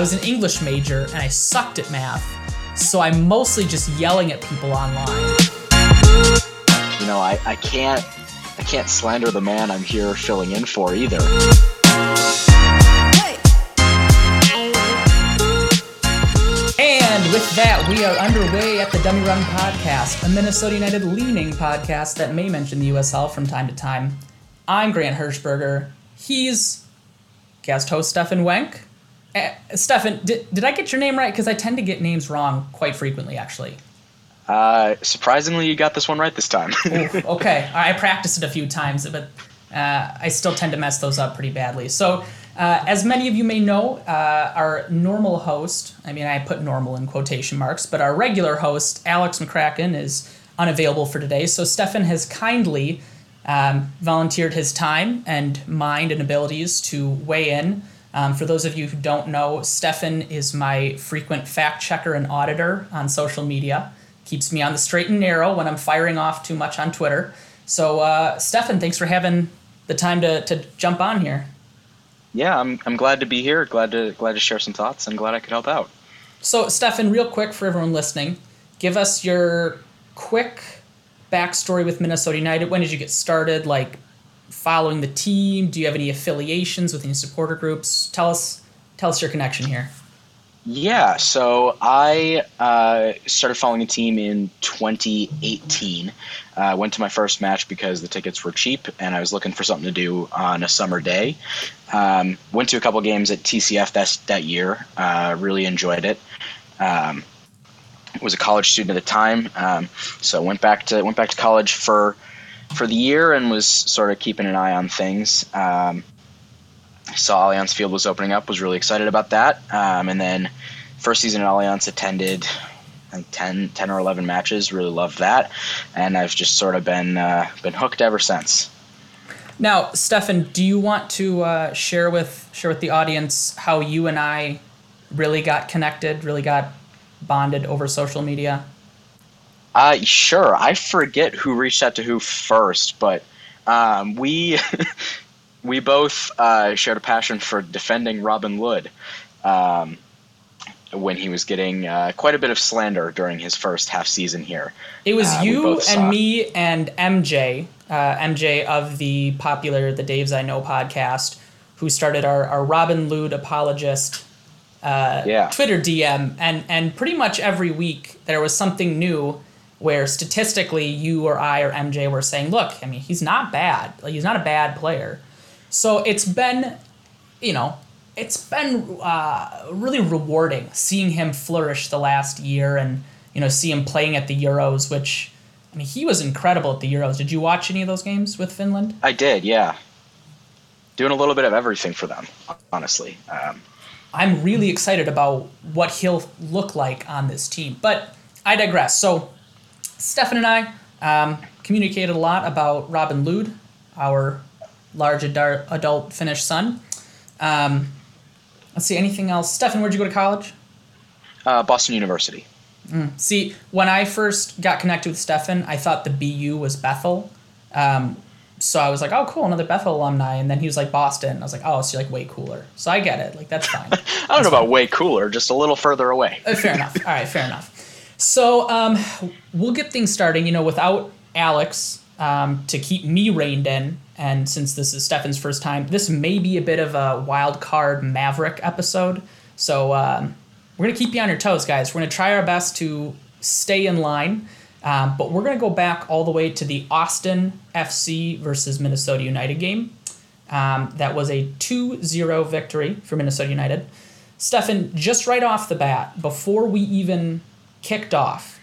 I was an English major and I sucked at math, so I'm mostly just yelling at people online. You know, I, I can't I can't slander the man I'm here filling in for either. And with that, we are underway at the Dummy Run Podcast, a Minnesota United leaning podcast that may mention the USL from time to time. I'm Grant Hirschberger. He's guest host Stefan Wenk. Uh, Stefan, did, did I get your name right? Because I tend to get names wrong quite frequently, actually. Uh, surprisingly, you got this one right this time. Ooh, okay, I practiced it a few times, but uh, I still tend to mess those up pretty badly. So, uh, as many of you may know, uh, our normal host, I mean, I put normal in quotation marks, but our regular host, Alex McCracken, is unavailable for today. So, Stefan has kindly um, volunteered his time and mind and abilities to weigh in. Um, for those of you who don't know, Stefan is my frequent fact checker and auditor on social media. Keeps me on the straight and narrow when I'm firing off too much on Twitter. So, uh, Stefan, thanks for having the time to, to jump on here. Yeah, I'm, I'm glad to be here. Glad to glad to share some thoughts, and glad I could help out. So, Stefan, real quick for everyone listening, give us your quick backstory with Minnesota United. When did you get started? Like following the team? Do you have any affiliations with any supporter groups? Tell us tell us your connection here. Yeah, so I uh, started following the team in 2018. I uh, went to my first match because the tickets were cheap and I was looking for something to do on a summer day. Um, went to a couple games at TCF that, that year. Uh, really enjoyed it. Um, was a college student at the time, um, so went back to went back to college for for the year and was sort of keeping an eye on things. Um, saw Allianz Field was opening up, was really excited about that. Um, and then first season at Allianz attended like 10, 10 or 11 matches, really loved that. And I've just sort of been, uh, been hooked ever since. Now, Stefan, do you want to uh, share with share with the audience how you and I really got connected, really got bonded over social media? Uh, sure. I forget who reached out to who first, but um, we we both uh, shared a passion for defending Robin Lod um, when he was getting uh, quite a bit of slander during his first half season here. It was uh, you and me and MJ, uh, MJ of the popular The Daves I Know podcast, who started our, our Robin Lod apologist uh, yeah. Twitter DM, and and pretty much every week there was something new where statistically you or I or MJ were saying, look, I mean, he's not bad. Like he's not a bad player. So it's been, you know, it's been uh, really rewarding seeing him flourish the last year and you know see him playing at the Euros, which I mean he was incredible at the Euros. Did you watch any of those games with Finland? I did, yeah. Doing a little bit of everything for them, honestly. Um, I'm really excited about what he'll look like on this team, but I digress. So Stefan and I um, communicated a lot about Robin Lod, our large adult, adult Finnish son. Um, let's see, anything else? Stefan, where'd you go to college? Uh, Boston University. Mm. See, when I first got connected with Stefan, I thought the BU was Bethel. Um, so I was like, oh, cool, another Bethel alumni. And then he was like, Boston. I was like, oh, so you're like way cooler. So I get it. Like, that's fine. I don't that's know about way cooler, just a little further away. uh, fair enough. All right, fair enough. So um, we'll get things starting, you know, without Alex um, to keep me reined in and since this is Stefan's first time, this may be a bit of a wild card Maverick episode. So um, we're going to keep you on your toes, guys. We're going to try our best to stay in line. Um, but we're going to go back all the way to the Austin FC versus Minnesota United game. Um, that was a 2 0 victory for Minnesota United. Stefan, just right off the bat, before we even kicked off,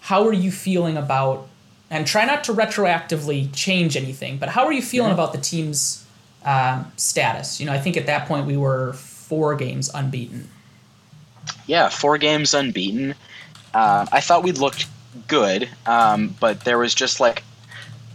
how are you feeling about and try not to retroactively change anything. But how are you feeling mm-hmm. about the team's um, status? You know, I think at that point we were four games unbeaten. Yeah, four games unbeaten. Uh, I thought we looked good, um, but there was just like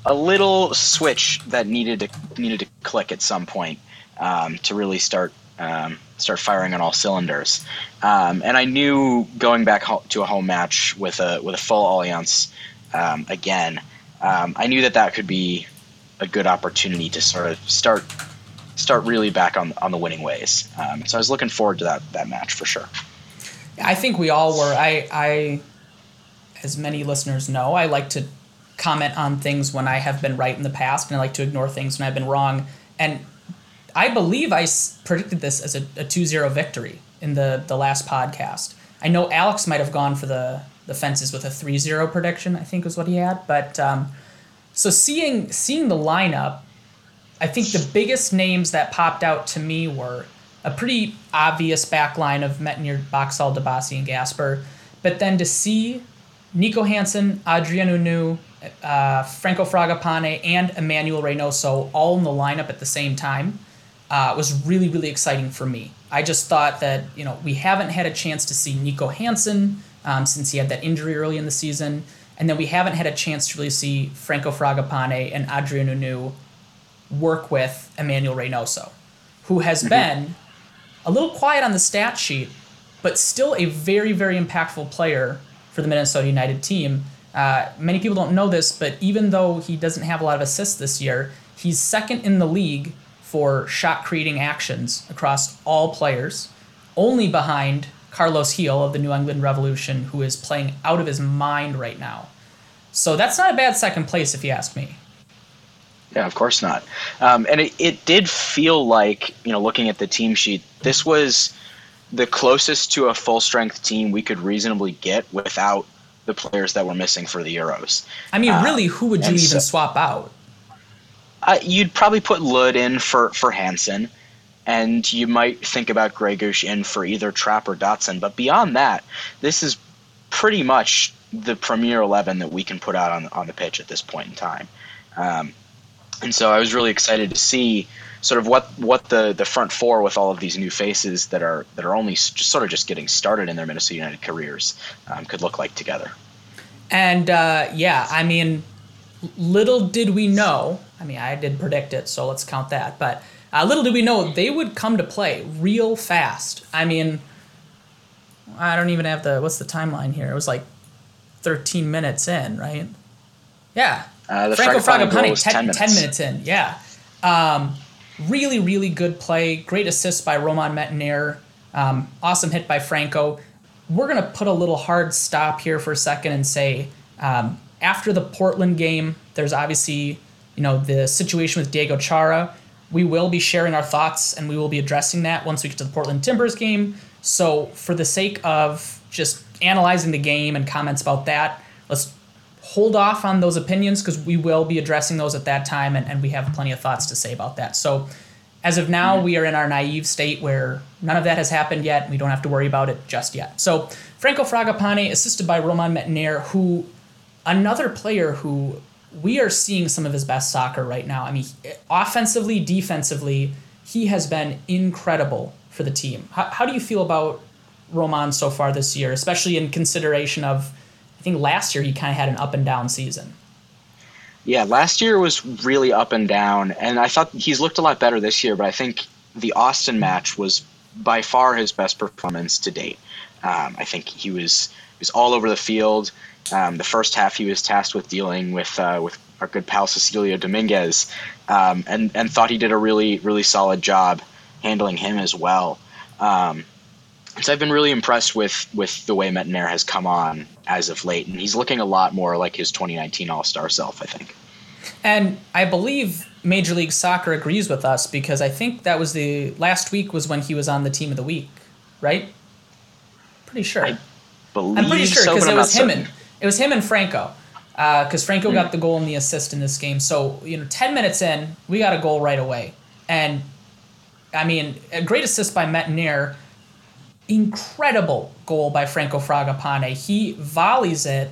a little switch that needed to needed to click at some point um, to really start um, start firing on all cylinders. Um, and I knew going back ho- to a home match with a with a full Allianz um, again, um, I knew that that could be a good opportunity to sort of start start really back on on the winning ways. Um, so I was looking forward to that that match for sure. I think we all were. I, I, as many listeners know, I like to comment on things when I have been right in the past, and I like to ignore things when I've been wrong. And I believe I predicted this as a, a 2-0 victory in the the last podcast. I know Alex might have gone for the the fences with a 3-0 prediction. I think was what he had, but. Um, so seeing seeing the lineup, I think the biggest names that popped out to me were a pretty obvious back line of Métanire, Boxall, Dibassy, and Gasper. But then to see Nico Hansen, Adrien Hunou, uh, Franco Fragapane, and Emmanuel Reynoso all in the lineup at the same time uh, was really, really exciting for me. I just thought that, you know, we haven't had a chance to see Nico Hansen um, since he had that injury early in the season. And then we haven't had a chance to really see Franco Fragapane and Adrien Hunou work with Emmanuel Reynoso, who has mm-hmm. been a little quiet on the stat sheet, but still a very, very impactful player for the Minnesota United team. Uh, many people don't know this, but even though he doesn't have a lot of assists this year, he's second in the league for shot creating actions across all players, only behind Carlos Gil of the New England Revolution, who is playing out of his mind right now. So that's not a bad second place, if you ask me. Yeah, of course not. Um, and it, it did feel like, you know, looking at the team sheet, this was the closest to a full strength team we could reasonably get without the players that were missing for the Euros. I mean, really, who would you even so, swap out? Uh, you'd probably put Lod in for, for Hansen and you might think about Gregus in for either Trapp or Dotson. But beyond that, this is pretty much the premier 11 that we can put out on, on the pitch at this point in time. Um, and so I was really excited to see sort of what, what the, the front four with all of these new faces that are that are only sort of just getting started in their Minnesota United careers um, could look like together. And uh, yeah, I mean, little did we know. I mean, I did predict it, so let's count that. But uh, little did we know they would come to play real fast. I mean, I don't even have the what's the timeline here. It was like 13 minutes in, right? Yeah. Uh, the Franco Fragapane, 10, 10, minutes. 10 minutes in, yeah. Um, really, really good play. Great assist by Roman Métanire. Um, awesome hit by Franco. We're going to put a little hard stop here for a second and say um, after the Portland game, there's obviously you know the situation with Diego Chara we will be sharing our thoughts and we will be addressing that once we get to the Portland Timbers game. So, for the sake of just analyzing the game and comments about that, let's hold off on those opinions because we will be addressing those at that time and, and we have plenty of thoughts to say about that. So, as of now, we are in our naive state where none of that has happened yet. We don't have to worry about it just yet. So, Franco Fragapane, assisted by Roman Métanire, who another player who we are seeing some of his best soccer right now. I mean, offensively, defensively, he has been incredible for the team. How, how do you feel about Roman so far this year, especially in consideration of, I think last year he kind of had an up and down season. Yeah, last year was really up and down, and I thought he's looked a lot better this year. But I think the Austin match was by far his best performance to date. Um, I think he was he was all over the field. Um, the first half, he was tasked with dealing with uh, with our good pal Cecilio Dominguez, um, and and thought he did a really really solid job handling him as well. Um, so I've been really impressed with with the way Métanire has come on as of late, and he's looking a lot more like his 2019 All Star self. I think. And I believe Major League Soccer agrees with us because I think that was the last week was when he was on the Team of the Week, right? Pretty sure. I believe I'm pretty sure because so, it was him and it was him and Franco, because uh, Franco mm. got the goal and the assist in this game. So you know, ten minutes in, we got a goal right away, and I mean, a great assist by Métanire. Incredible goal by Franco Fragapane. He volleys it.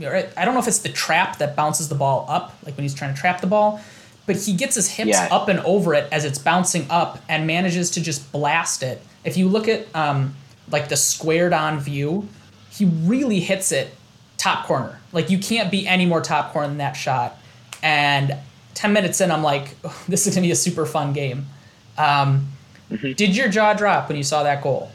I don't know if it's the trap that bounces the ball up, like when he's trying to trap the ball, but he gets his hips yeah. up and over it as it's bouncing up and manages to just blast it. If you look at um, like the squared on view, he really hits it top corner. Like you can't be any more top corner than that shot. And 10 minutes in, I'm like, oh, this is going to be a super fun game. Um, mm-hmm. Did your jaw drop when you saw that goal?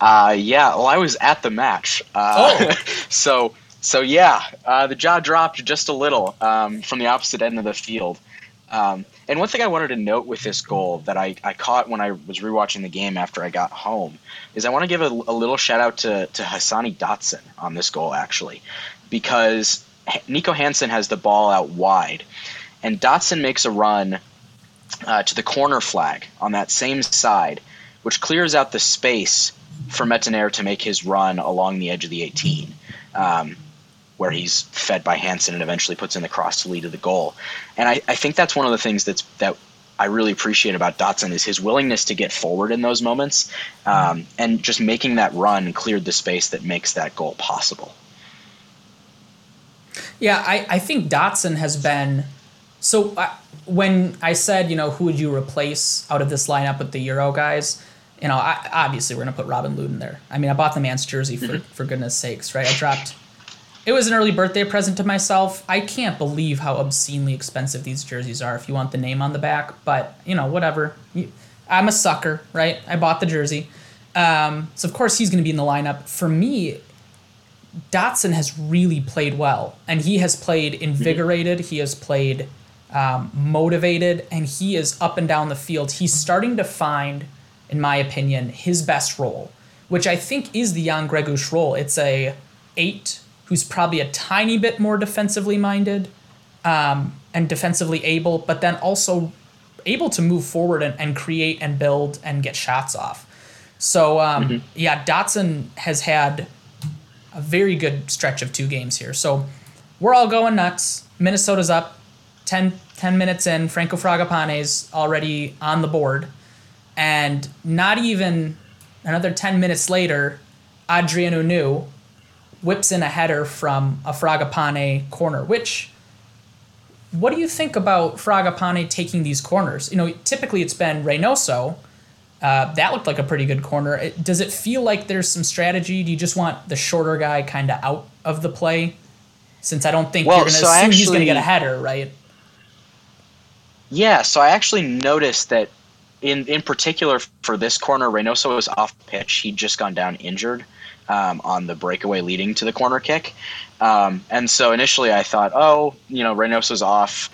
Uh, yeah. Well, I was at the match. Uh, oh. so, so yeah, uh, the jaw dropped just a little um, from the opposite end of the field. Um, and one thing I wanted to note with this goal that I, I caught when I was rewatching the game after I got home is I want to give a, a little shout out to, to Hassani Dotson on this goal, actually, because Nico Hansen has the ball out wide, and Dotson makes a run uh, to the corner flag on that same side, which clears out the space for Metanire to make his run along the edge of the 18. Um, where he's fed by Hansen and eventually puts in the cross to lead to the goal. And I, I think that's one of the things that's that I really appreciate about Dotson is his willingness to get forward in those moments, um, and just making that run cleared the space that makes that goal possible. Yeah, I, I think Dotson has been so. Uh, when I said, you know, who would you replace out of this lineup with the Euro guys? You know, I, obviously we're gonna put Robin Lod in there. I mean, I bought the man's jersey for mm-hmm. for goodness sakes, right? I dropped it was an early birthday present to myself. I can't believe how obscenely expensive these jerseys are if you want the name on the back, but you know, whatever. I'm a sucker, right? I bought the jersey. Um, so of course he's going to be in the lineup. For me, Dotson has really played well, and he has played invigorated. He has played um, motivated, and he is up and down the field. He's starting to find, in my opinion, his best role, which I think is the Jan Gregus role. It's a eight who's probably a tiny bit more defensively minded um, and defensively able, but then also able to move forward and, and create and build and get shots off. So um, mm-hmm. yeah, Dotson has had a very good stretch of two games here. So we're all going nuts. Minnesota's up 10, 10 minutes in. Franco Fragapane's already on the board. And not even another 10 minutes later, Adrien Hunou whips in a header from a Fragapane corner, which what do you think about Fragapane taking these corners? You know, typically it's been Reynoso. Uh, that looked like a pretty good corner. It, does it feel like there's some strategy? Do you just want the shorter guy kind of out of the play? Since I don't think well, you're going to so assume actually, he's going to get a header, right? Yeah, so I actually noticed that in in particular for this corner, Reynoso was off pitch. He'd just gone down injured um, on the breakaway leading to the corner kick. Um, and so initially I thought, oh, you know, Reynoso's off.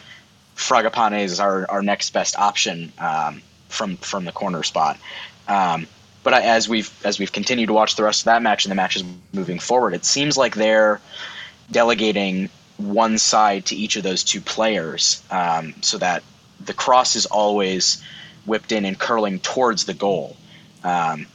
Fragapane is our, our next best option um, from from the corner spot. Um, but I, as we've as we've continued to watch the rest of that match and the matches moving forward, it seems like they're delegating one side to each of those two players, um, so that the cross is always whipped in and curling towards the goal. Um,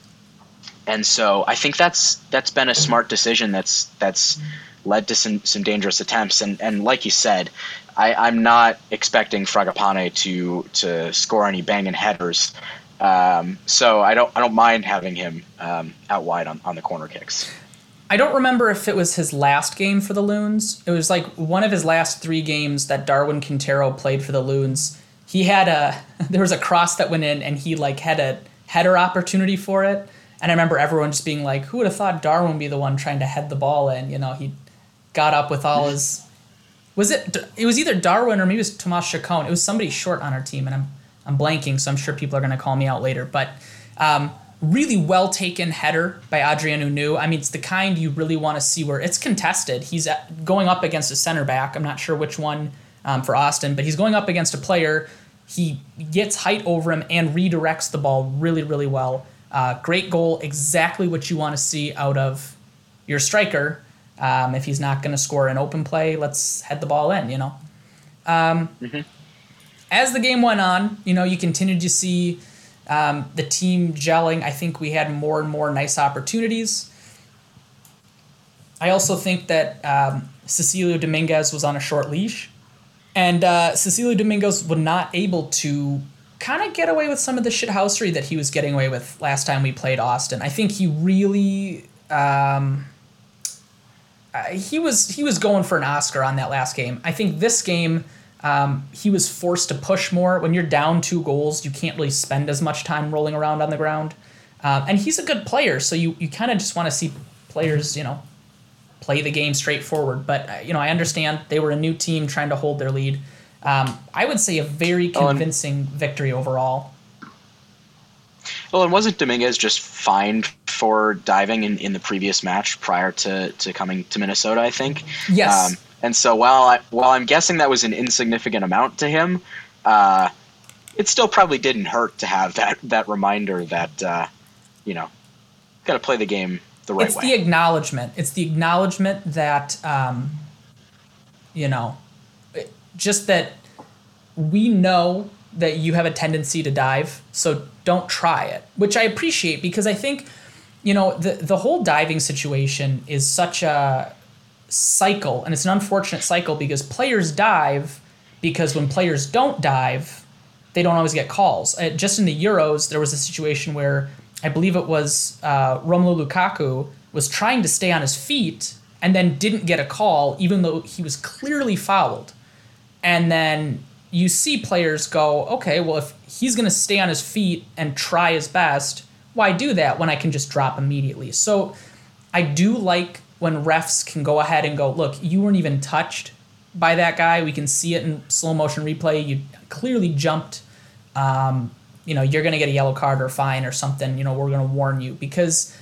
and so I think that's that's been a smart decision. That's that's led to some, some dangerous attempts. And and like you said, I, I'm not expecting Fragapane to to score any banging headers. Um, so I don't I don't mind having him um, out wide on, on the corner kicks. I don't remember if it was his last game for the Loons. It was like one of his last three games that Darwin Quintero played for the Loons. He had a there was a cross that went in and he like had a header opportunity for it and I remember everyone just being like, "Who would have thought Darwin would be the one trying to head the ball in?" You know, he got up with all his. Was it? It was either Darwin or maybe it was Tomas Chacon. It was somebody short on our team, and I'm I'm blanking, so I'm sure people are going to call me out later. But um, really well taken header by Adrien Hunou. I mean, it's the kind you really want to see where it's contested. He's going up against a center back. I'm not sure which one um, for Austin, but he's going up against a player. He gets height over him and redirects the ball really, really well. Uh, great goal, exactly what you want to see out of your striker. Um, if he's not going to score an open play, let's head the ball in, you know. Um, mm-hmm. As the game went on, you know, you continued to see um, the team gelling. I think we had more and more nice opportunities. I also think that um, Cecilio Dominguez was on a short leash, and uh, Cecilio Dominguez was not able to kind of get away with some of the shithousery that he was getting away with last time we played Austin. I think he really um, uh, he was he was going for an Oscar on that last game. I think this game um, he was forced to push more. When you're down two goals, you can't really spend as much time rolling around on the ground. Um, and he's a good player, so you you kind of just want to see players, you know, play the game straightforward. But uh, you know, I understand they were a new team trying to hold their lead. Um, I would say a very convincing oh, victory overall. Well, and wasn't Dominguez just fined for diving in, in the previous match prior to, to coming to Minnesota? I think. Yes. Um, and so while I, while I'm guessing that was an insignificant amount to him, uh, it still probably didn't hurt to have that that reminder that uh, you know, got to play the game the right it's way. It's the acknowledgement. It's the acknowledgement that, um, you know, just that we know that you have a tendency to dive, so don't try it, which I appreciate because I think, you know, the the whole diving situation is such a cycle, and it's an unfortunate cycle because players dive because when players don't dive, they don't always get calls. Uh, just in the Euros, there was a situation where I believe it was uh, Romelu Lukaku was trying to stay on his feet and then didn't get a call, even though he was clearly fouled. And then you see players go, okay, well, if he's going to stay on his feet and try his best, why do that when I can just drop immediately? So I do like when refs can go ahead and go, look, you weren't even touched by that guy. We can see it in slow motion replay. You clearly jumped. Um, you know, you're going to get a yellow card or fine or something, you know, we're going to warn you because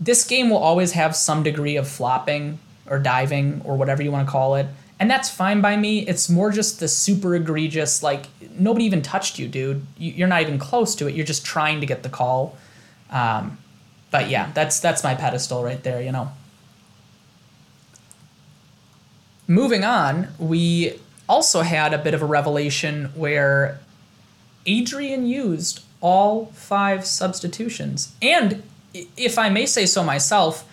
this game will always have some degree of flopping or diving or whatever you want to call it. And that's fine by me. It's more just the super egregious, like, nobody even touched you, dude. You're not even close to it. You're just trying to get the call. Um, but yeah, that's that's my pedestal right there, you know. Moving on, we also had a bit of a revelation where Adrian used all five substitutions. And if I may say so myself,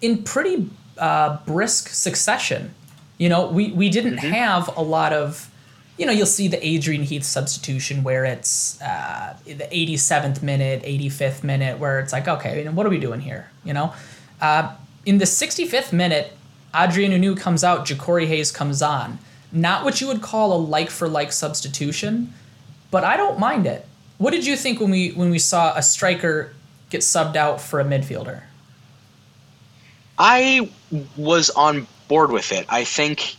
in pretty uh, brisk succession. You know, we, we didn't mm-hmm. have a lot of, you know, you'll see the Adrian Heath substitution where it's uh, the 87th minute, 85th minute, where it's like, okay, what are we doing here? You know? Uh, in the 65th minute, Adrien Hunou comes out, Ja'Cory Hayes comes on. Not what you would call a like for like substitution, but I don't mind it. What did you think when we when we saw a striker get subbed out for a midfielder? I was on board with it. I think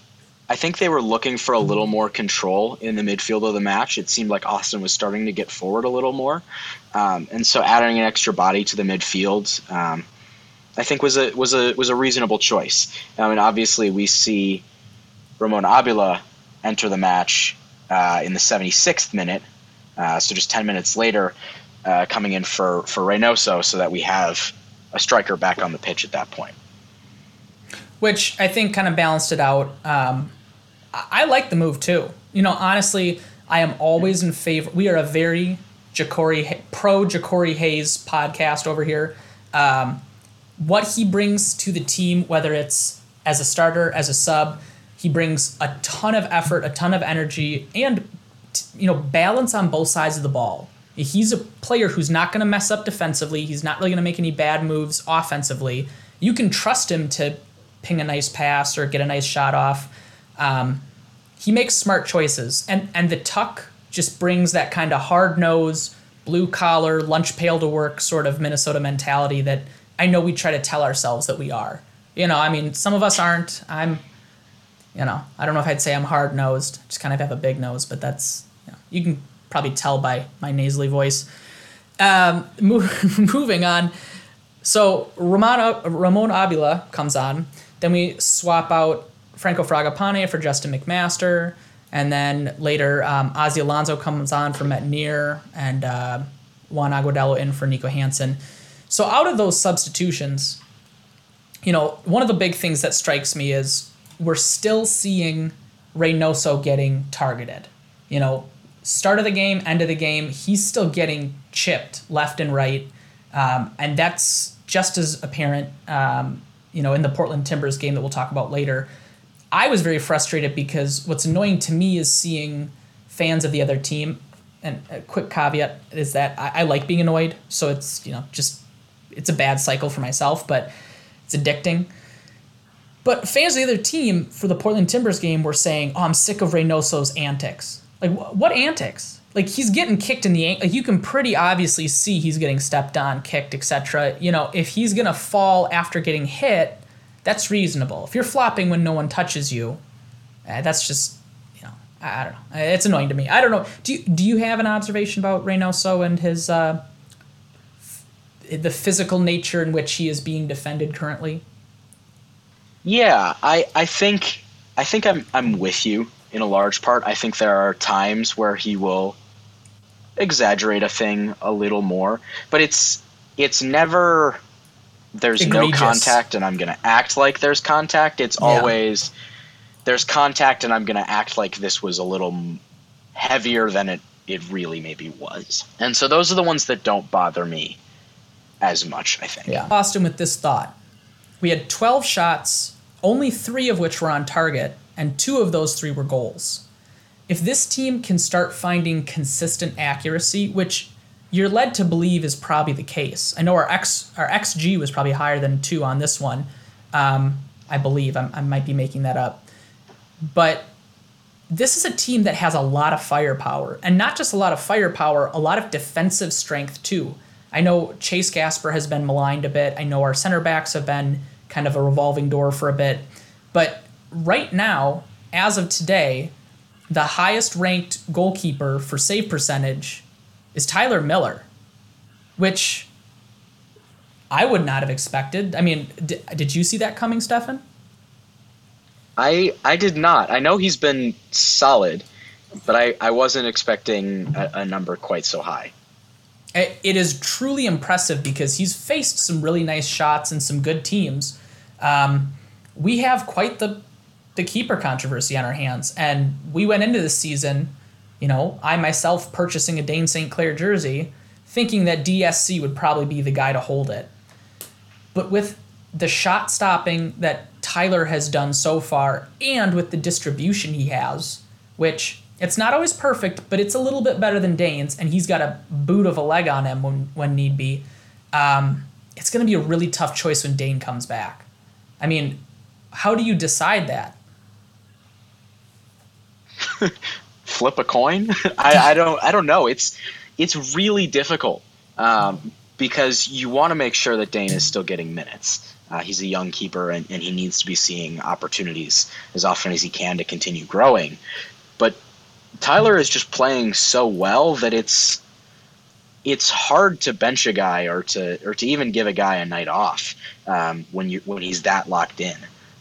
I think they were looking for a little more control in the midfield of the match. It seemed like Austin was starting to get forward a little more, um, and so adding an extra body to the midfield, um, I think was a was a was a reasonable choice. I mean, obviously we see Ramon Abila enter the match uh, in the 76th minute. Uh, so just 10 minutes later, uh, coming in for, for Reynoso so that we have a striker back on the pitch at that point. Which I think kind of balanced it out. Um, I, like the move too. You know, honestly, I am always in favor. We are a very Ja'Cory pro Ja'Cory Hayes podcast over here. Um, what he brings to the team, whether it's as a starter, as a sub, he brings a ton of effort, a ton of energy, and you know balance on both sides of the ball. He's a player who's not going to mess up defensively. He's not really going to make any bad moves offensively. You can trust him to ping a nice pass or get a nice shot off. Um, he makes smart choices, and and the tuck just brings that kind of hard nose, blue collar, lunch pail to work sort of Minnesota mentality that I know we try to tell ourselves that we are. You know, I mean, some of us aren't. I'm you know, I don't know if I'd say I'm hard nosed. Just kind of have a big nose, but that's you, know, you can probably tell by my nasally voice. Um, move, moving on. So Ramon, Ramon Abila comes on. Then we swap out Franco Fragapane for Justin McMaster. And then later, um, Ozzy Alonso comes on for Métanire and uh, Juan Agudelo in for Nico Hansen. So out of those substitutions, you know, one of the big things that strikes me is we're still seeing Reynoso getting targeted. You know, start of the game, end of the game, he's still getting chipped left and right. Um, and that's just as apparent, um, you know, in the Portland Timbers game that we'll talk about later. I was very frustrated because what's annoying to me is seeing fans of the other team. And a quick caveat is that I, I like being annoyed, so it's you know just it's a bad cycle for myself, but it's addicting. But fans of the other team for the Portland Timbers game were saying, "Oh, I'm sick of Reynoso's antics." Like, wh- what antics? Like he's getting kicked in the like you can pretty obviously see he's getting stepped on, kicked, etc. You know, if he's gonna fall after getting hit, that's reasonable. If you're flopping when no one touches you, eh, that's just you know I, I, don't know. It's annoying to me. I don't know. Do you, do you have an observation about Reynoso and his uh, f- the physical nature in which he is being defended currently? Yeah, I, I think I think I'm I'm with you in a large part. I think there are times where he will exaggerate a thing a little more, but it's it's never there's Egregious. no contact and I'm going to act like there's contact. It's Yeah. always there's contact and I'm going to act like this was a little heavier than it it really maybe was. And so those are the ones that don't bother me as much, I think. Yeah. Boston with this thought. We had 12 shots, only three of which were on target, and two of those three were goals. If this team can start finding consistent accuracy, which you're led to believe is probably the case. I know our X our XG was probably higher than two on this one. Um, I believe I'm, I might be making that up, but this is a team that has a lot of firepower, and not just a lot of firepower, a lot of defensive strength too. I know Chase Gasper has been maligned a bit. I know our center backs have been kind of a revolving door for a bit, but right now, as of today, the highest ranked goalkeeper for save percentage is Tyler Miller, which I would not have expected. I mean, d- did you see that coming, Stefan? I I did not. I know he's been solid, but I, I wasn't expecting a, a number quite so high. It it is truly impressive because he's faced some really nice shots and some good teams. Um, we have quite the the keeper controversy on our hands, and we went into this season, you know, I myself purchasing a Dane St. Clair jersey, thinking that DSC would probably be the guy to hold it. But with the shot stopping that Tyler has done so far, and with the distribution he has, which it's not always perfect, but it's a little bit better than Dane's, and he's got a boot of a leg on him when, when need be. Um, it's going to be a really tough choice when Dane comes back. I mean, how do you decide that? Flip a coin? I, I don't I don't know. It's it's really difficult um, because you want to make sure that Dane is still getting minutes. Uh, he's a young keeper and, and he needs to be seeing opportunities as often as he can to continue growing. But Tyler is just playing so well that it's it's hard to bench a guy or to or to even give a guy a night off um, when you when he's that locked in.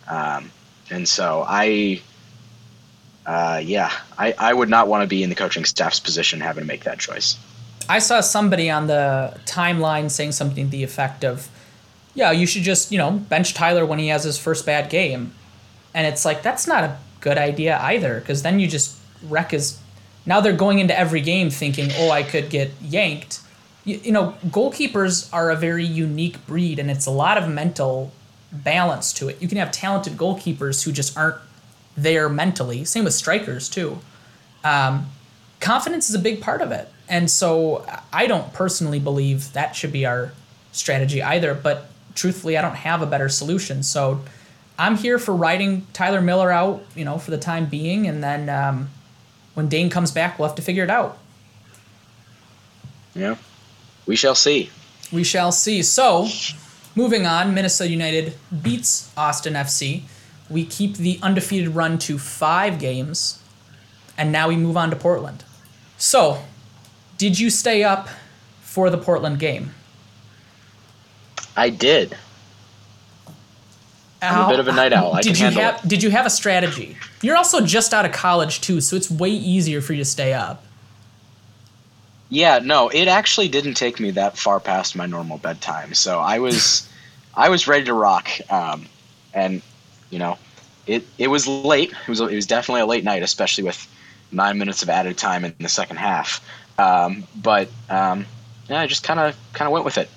Um, and so I, uh, yeah, I, I would not want to be in the coaching staff's position having to make that choice. I saw somebody on the timeline saying something to the effect of, yeah, you should just, you know, bench Tyler when he has his first bad game. And it's like, that's not a good idea either, because then you just wreck his. Now they're going into every game thinking, oh, I could get yanked. You, you know, goalkeepers are a very unique breed, and it's a lot of mental balance to it. You can have talented goalkeepers who just aren't there mentally. Same with strikers, too Um, confidence is a big part of it. And so I don't personally believe that should be our strategy either, but truthfully, I don't have a better solution. So I'm here for riding Tyler Miller out, you know, for the time being. And then um, when Dane comes back, we'll have to figure it out. Yeah, we shall see. We shall see. So, moving on, Minnesota United beats Austin FC. We keep the undefeated run to five games, and now we move on to Portland. So, did you stay up for the Portland game? I did. I'm a bit of a night owl. I did you have Did you have a strategy? You're also just out of college too, so it's way easier for you to stay up. Yeah, no, it actually didn't take me that far past my normal bedtime. So I was, I was ready to rock. Um, and you know, it it was late. It was it was definitely a late night, especially with nine minutes of added time in the second half. Um, but um, yeah, I just kind of kind of went with it.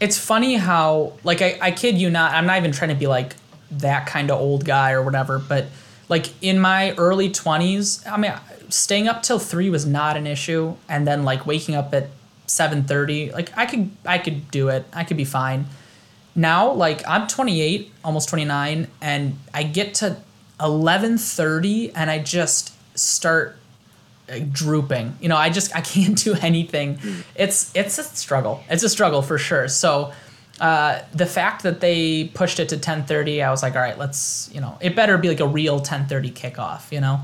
it's funny how like I, I kid you not i'm not even trying to be like that kind of old guy or whatever but like in my early 20s i mean staying up till 3 was not an issue and then like waking up at 7.30 like i could i could do it i could be fine now like i'm 28 almost 29 and i get to 11.30 and i just start like, drooping. You know, I just I can't do anything. It's it's a struggle. It's a struggle for sure. So uh, the fact that they pushed it to 10:30, I was like, all right, let's you know, it better be like a real 10:30 kickoff. You know,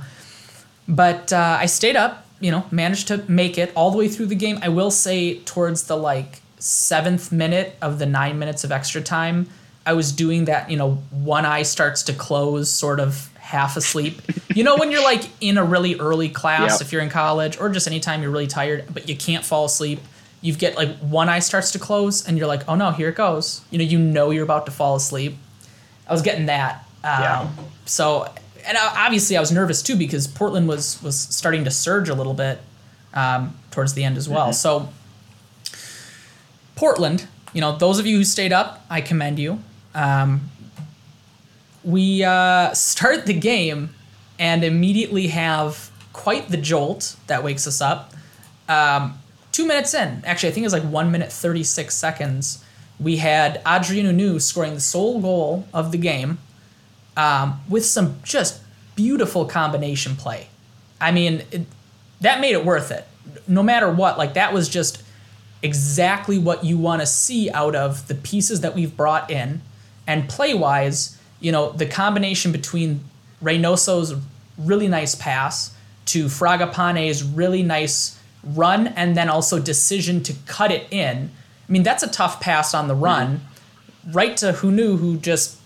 but uh, I stayed up. You know, managed to make it all the way through the game. I will say towards the like seventh minute of the nine minutes of extra time. I was doing that, you know, one eye starts to close sort of half asleep. You know when you're like in a really early class Yep. if you're in college or just anytime you're really tired but you can't fall asleep. You get like one eye starts to close and you're like, "Oh no, here it goes." You know, you know you're about to fall asleep. I was getting that. Um, Yeah. So, and uh, obviously I was nervous too because Portland was was starting to surge a little bit um, towards the end as well. So, Portland, you know, those of you who stayed up, I commend you. Um, we uh, start the game and immediately have quite the jolt that wakes us up. Um, two minutes in, actually, I think it was like one minute 36 seconds, we had Adrien Hunou scoring the sole goal of the game um, with some just beautiful combination play. I mean, it, that made it worth it. No matter what, like that was just exactly what you want to see out of the pieces that we've brought in. And play wise, you know, the combination between Reynoso's really nice pass to Fragapane's really nice run and then also decision to cut it in. I mean, that's a tough pass on the run, right to Hunou, who just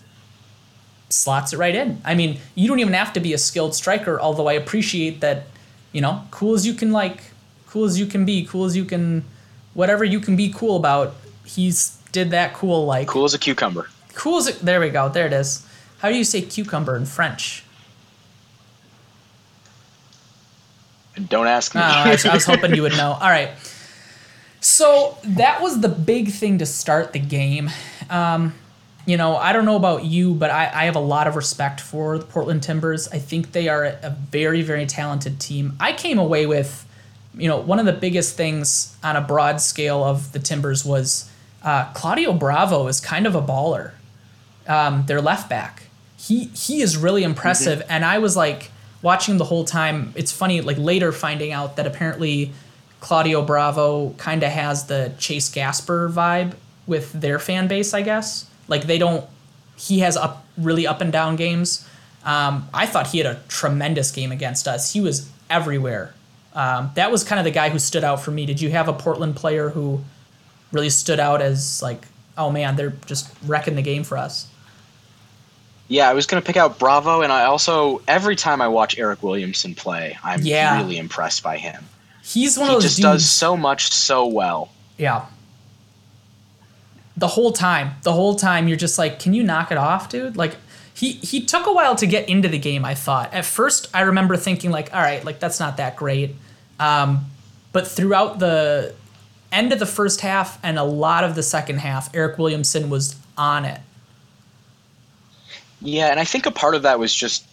slots it right in. I mean, you don't even have to be a skilled striker, although I appreciate that, you know, cool as you can like, cool as you can be, cool as you can, whatever you can be cool about, he's did that cool like Cool as a cucumber. cool as it, there we go, there it is. How do you say cucumber in French? Don't ask me. Oh, I, was, I was hoping you would know. All right. So that was the big thing to start the game. Um, you know, I don't know about you, but I, I have a lot of respect for the Portland Timbers. I think they are a, a very, very talented team. I came away with, you know, one of the biggest things on a broad scale of the Timbers was uh, Claudio Bravo is kind of a baller. Um, their left back. He he is really impressive, and I was like watching the whole time. It's funny, like later finding out that apparently Claudio Bravo kind of has the Chase Gasper vibe with their fan base. I guess like they don't. He has up really up and down games. Um, I thought he had a tremendous game against us. He was everywhere. Um, that was kind of the guy who stood out for me. Did you have a Portland player who really stood out as like, oh man, they're just wrecking the game for us? Yeah, I was going to pick out Bravo, and I also every time I watch Eryk Williamson play, I'm Yeah. really impressed by him. He's one He of those just dudes. does so much so well. Yeah. The whole time, the whole time, you're just like, can you knock it off, dude? Like, he he took a while to get into the game. I thought at first, I remember thinking like, all right, like that's not that great. Um, but throughout the end of the first half and a lot of the second half, Eryk Williamson was on it. Yeah, and I think a part of that was just,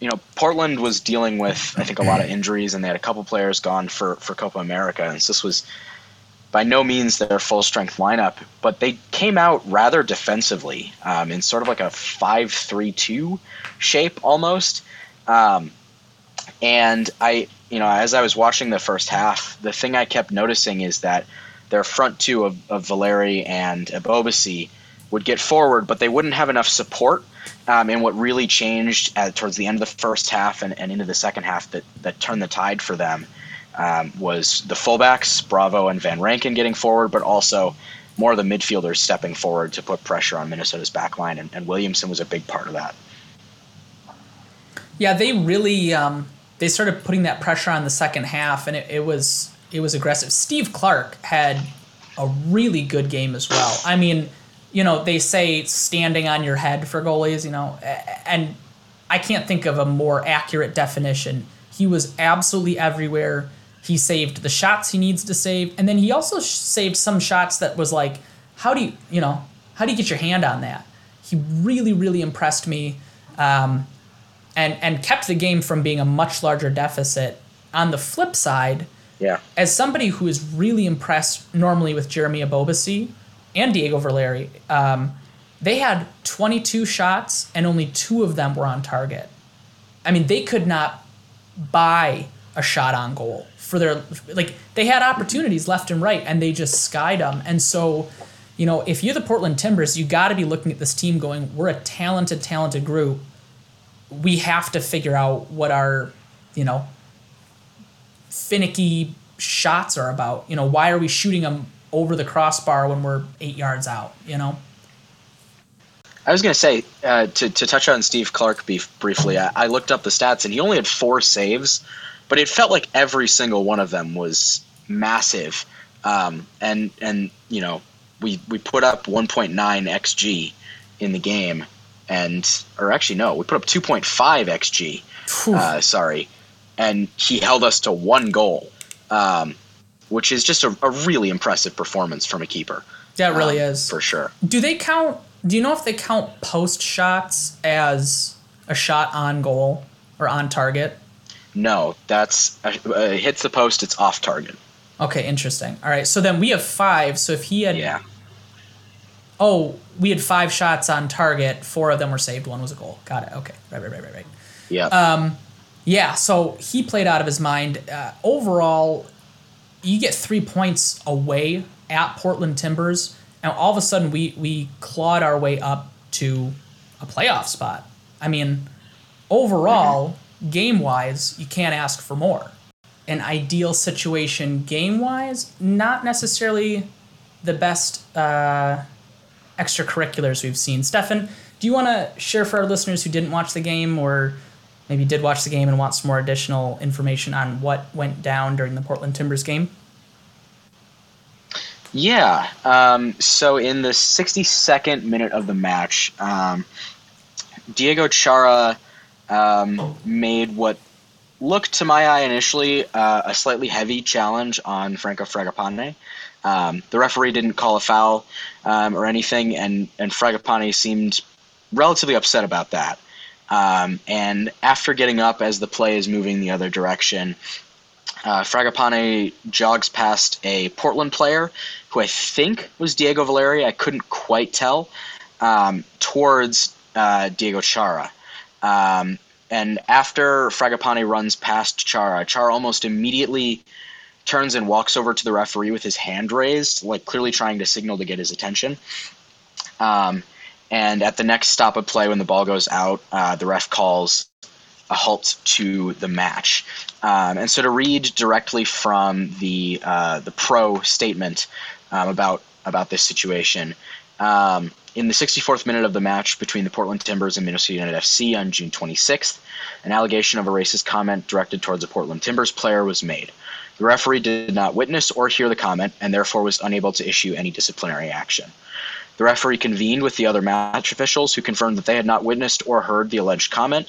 you know, Portland was dealing with I think a lot of injuries, and they had a couple players gone for for Copa America, and so this was by no means their full strength lineup, but they came out rather defensively um, in sort of like a five-three-two shape almost. Um, and I, you know, as I was watching the first half, the thing I kept noticing is that their front two of, of Valeri and Ebobisse would get forward, but they wouldn't have enough support. Um, and what really changed at, towards the end of the first half and, and into the second half that, that turned the tide for them um, was the fullbacks, Bravo and Van Rankin getting forward, but also more of the midfielders stepping forward to put pressure on Minnesota's back line. And, and Williamson was a big part of that. Yeah, they really um, they started putting that pressure on the second half, and it, it was it was aggressive. Steve Clark had a really good game as well. I mean, you know, they say standing on your head for goalies, you know, and I can't think of a more accurate definition. He was absolutely everywhere. He saved the shots he needs to save, and then he also saved some shots that was like, how do you, you know, how do you get your hand on that? He really, really impressed me. Um, and and kept the game from being a much larger deficit. On the flip side, Yeah. as somebody who is really impressed normally with Jeremy Ebobisse and Diego Valeri, um, they had 22 shots and only two of them were on target. I mean, they could not buy a shot on goal for their like they had opportunities left and right and they just skied them. And so, you know, if you're the Portland Timbers, you got to be looking at this team going, we're a talented, talented group. We have to figure out what our, you know, finicky shots are about. You know, why are we shooting them over the crossbar when we're eight yards out? You know. I was going to say uh, to to touch on Steve Clark briefly. I, I looked up the stats and he only had four saves, but it felt like every single one of them was massive. Um, and and you know we we put up 1.9 xg in the game, and or actually no, we put up 2.5 xg. Uh, sorry, and he held us to one goal, um, which is just a, a, really impressive performance from a keeper. Yeah, it really um, is for sure. Do they count? Do you know if they count post shots as a shot on goal or on target? No, that's uh, uh hits the post. It's off target. Okay, interesting. All right, so then we have five. So if he had, yeah. Oh, we had five shots on target. Four of them were saved. One was a goal. Got it. Okay. Right. Right. Right. Right. Right. Yeah. Um, yeah. So he played out of his mind. Uh, overall, you get three points away at Portland Timbers, and all of a sudden we we clawed our way up to a playoff spot. I mean, overall, mm-hmm. game wise, you can't ask for more an ideal situation game wise, not necessarily the best uh, extracurriculars we've seen. Stefan, do you want to share for our listeners who didn't watch the game or maybe did watch the game and want some more additional information on what went down during the Portland Timbers game? Yeah. Um, so in the 62nd minute of the match, um, Diego Chara um, made what looked to my eye initially uh, a slightly heavy challenge on Franco Fragapane. Um, the referee didn't call a foul um, or anything, and and Fragapane seemed relatively upset about that. Um, and after getting up as the play is moving the other direction, uh, Fragapane jogs past a Portland player who I think was Diego Valeri. I couldn't quite tell. Um, towards uh, Diego Chara. Um, and after Fragapane runs past Chara, Chara almost immediately turns and walks over to the referee with his hand raised, like clearly trying to signal to get his attention. Um, and at the next stop of play, when the ball goes out, uh, the ref calls a halt to the match. Um, and so to read directly from the uh, the pro statement um, about about this situation. Um, in the 64th minute of the match between the Portland Timbers and Minnesota United FC on June 26th, an allegation of a racist comment directed towards a Portland Timbers player was made. The referee did not witness or hear the comment and therefore was unable to issue any disciplinary action. The referee convened with the other match officials who confirmed that they had not witnessed or heard the alleged comment.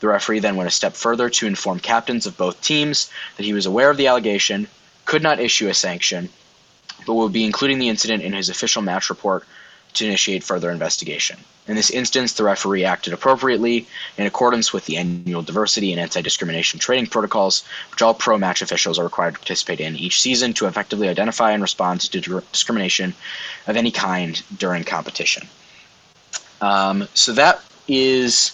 The referee then went a step further to inform captains of both teams that he was aware of the allegation, could not issue a sanction, but would be including the incident in his official match report to initiate further investigation. In this instance, the referee acted appropriately in accordance with the annual diversity and anti discrimination training protocols, which all pro match officials are required to participate in each season to effectively identify and respond to discrimination of any kind during competition. Um, so that is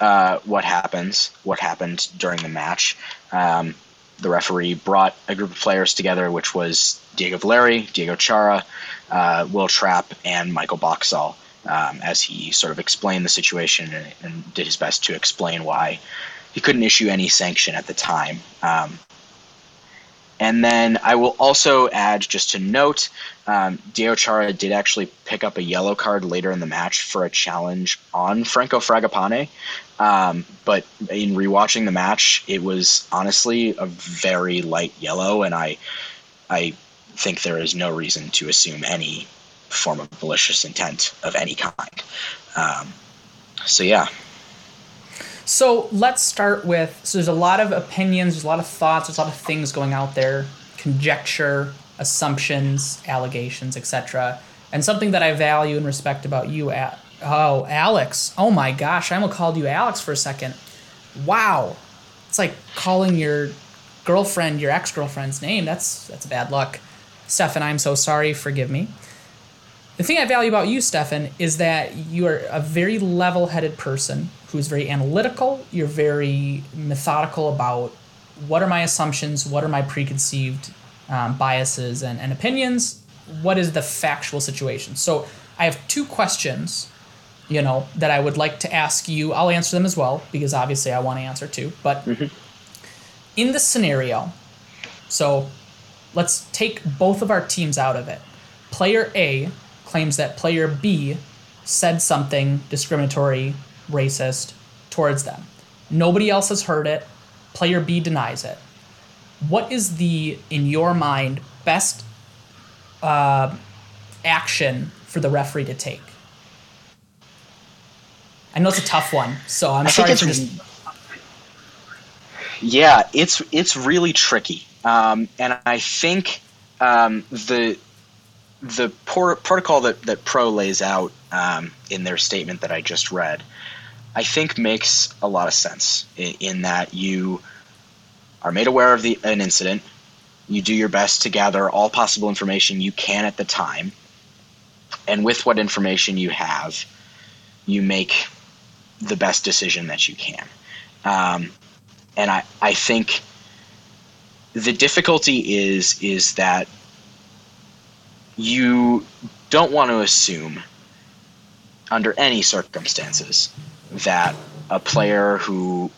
uh, what happens, what happened during the match. Um, the referee brought a group of players together, which was Diego Valeri, Diego Chara, uh, Will Trapp, and Michael Boxall, um, as he sort of explained the situation and, and, did his best to explain why he couldn't issue any sanction at the time. Um, and then I will also add, just to note, um, did actually pick up a yellow card later in the match for a challenge on Franco Fragapane. Um, but in rewatching the match, it was honestly a very light yellow, and I, I think there is no reason to assume any form of malicious intent of any kind. Um, so yeah. So let's start with. So there's a lot of opinions, there's a lot of thoughts, there's a lot of things going out there, conjecture, assumptions, allegations, etc. And something that I value and respect about you, at oh Alex, oh my gosh, I almost called you Alex for a second. Wow, it's like calling your girlfriend your ex girlfriend's name. That's that's bad luck. Stefan, I'm so sorry. Forgive me. The thing I value about you, Stefan, is that you are a very level headed person who's very analytical. You're very methodical about what are my assumptions, what are my preconceived um, biases and, and opinions, what is the factual situation. So I have two questions, you know, that I would like to ask you. I'll answer them as well because obviously I want to answer too. But mm-hmm. in this scenario, so let's take both of our teams out of it. Player A claims that player B said something discriminatory, racist towards them. Nobody else has heard it. Player B denies it. What is the, in your mind, best uh, action for the referee to take? I know it's a tough one, so I'm I sorry for just. Yeah, it's it's really tricky, um, and I think um, the the por- protocol that, that Pro lays out um, in their statement that I just read, I think makes a lot of sense in, in that you are made aware of the an incident, you do your best to gather all possible information you can at the time, and with what information you have, you make the best decision that you can. Um, and I, I think the difficulty is is that you don't want to assume under any circumstances that a player who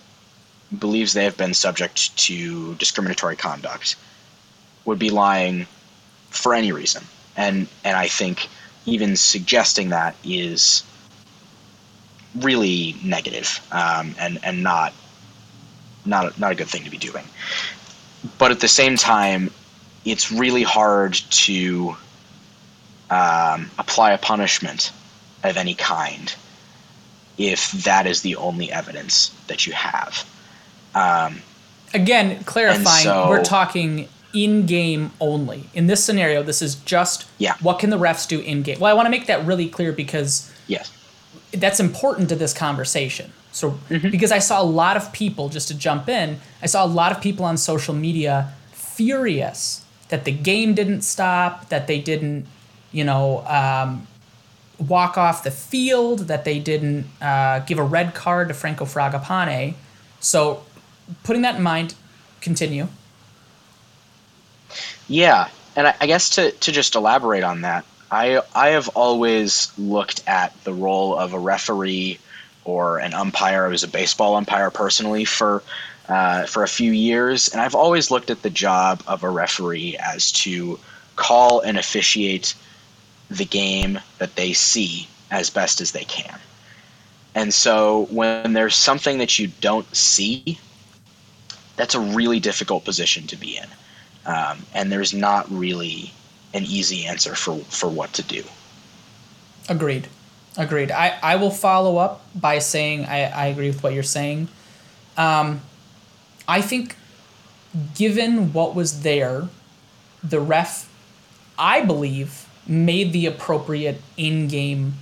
believes they have been subject to discriminatory conduct would be lying for any reason and and I think even suggesting that is really negative um, and and not not not a good thing to be doing. But at the same time, it's really hard to um, apply a punishment of any kind if that is the only evidence that you have. Um, Again, clarifying, so- we're talking in game only. In this scenario, this is just Yeah. what can the refs do in game. Well, I want to make that really clear because yes. that's important to this conversation. So, Mm-hmm. because I saw a lot of people, just to jump in, I saw a lot of people on social media furious that the game didn't stop, that they didn't, you know, um, walk off the field, that they didn't uh, give a red card to Franco Fragapane. So, putting that in mind, continue. Yeah, and I, I guess to, to just elaborate on that, I I have always looked at the role of a referee or an umpire. I was a baseball umpire personally for uh, for a few years, and I've always looked at the job of a referee as to call and officiate the game that they see as best as they can. And so when there's something that you don't see, that's a really difficult position to be in um, and there's not really an easy answer for for what to do. Agreed. Agreed. I, I will follow up by saying I, I agree with what you're saying. Um, I think, given what was there, the ref, I believe, made the appropriate in game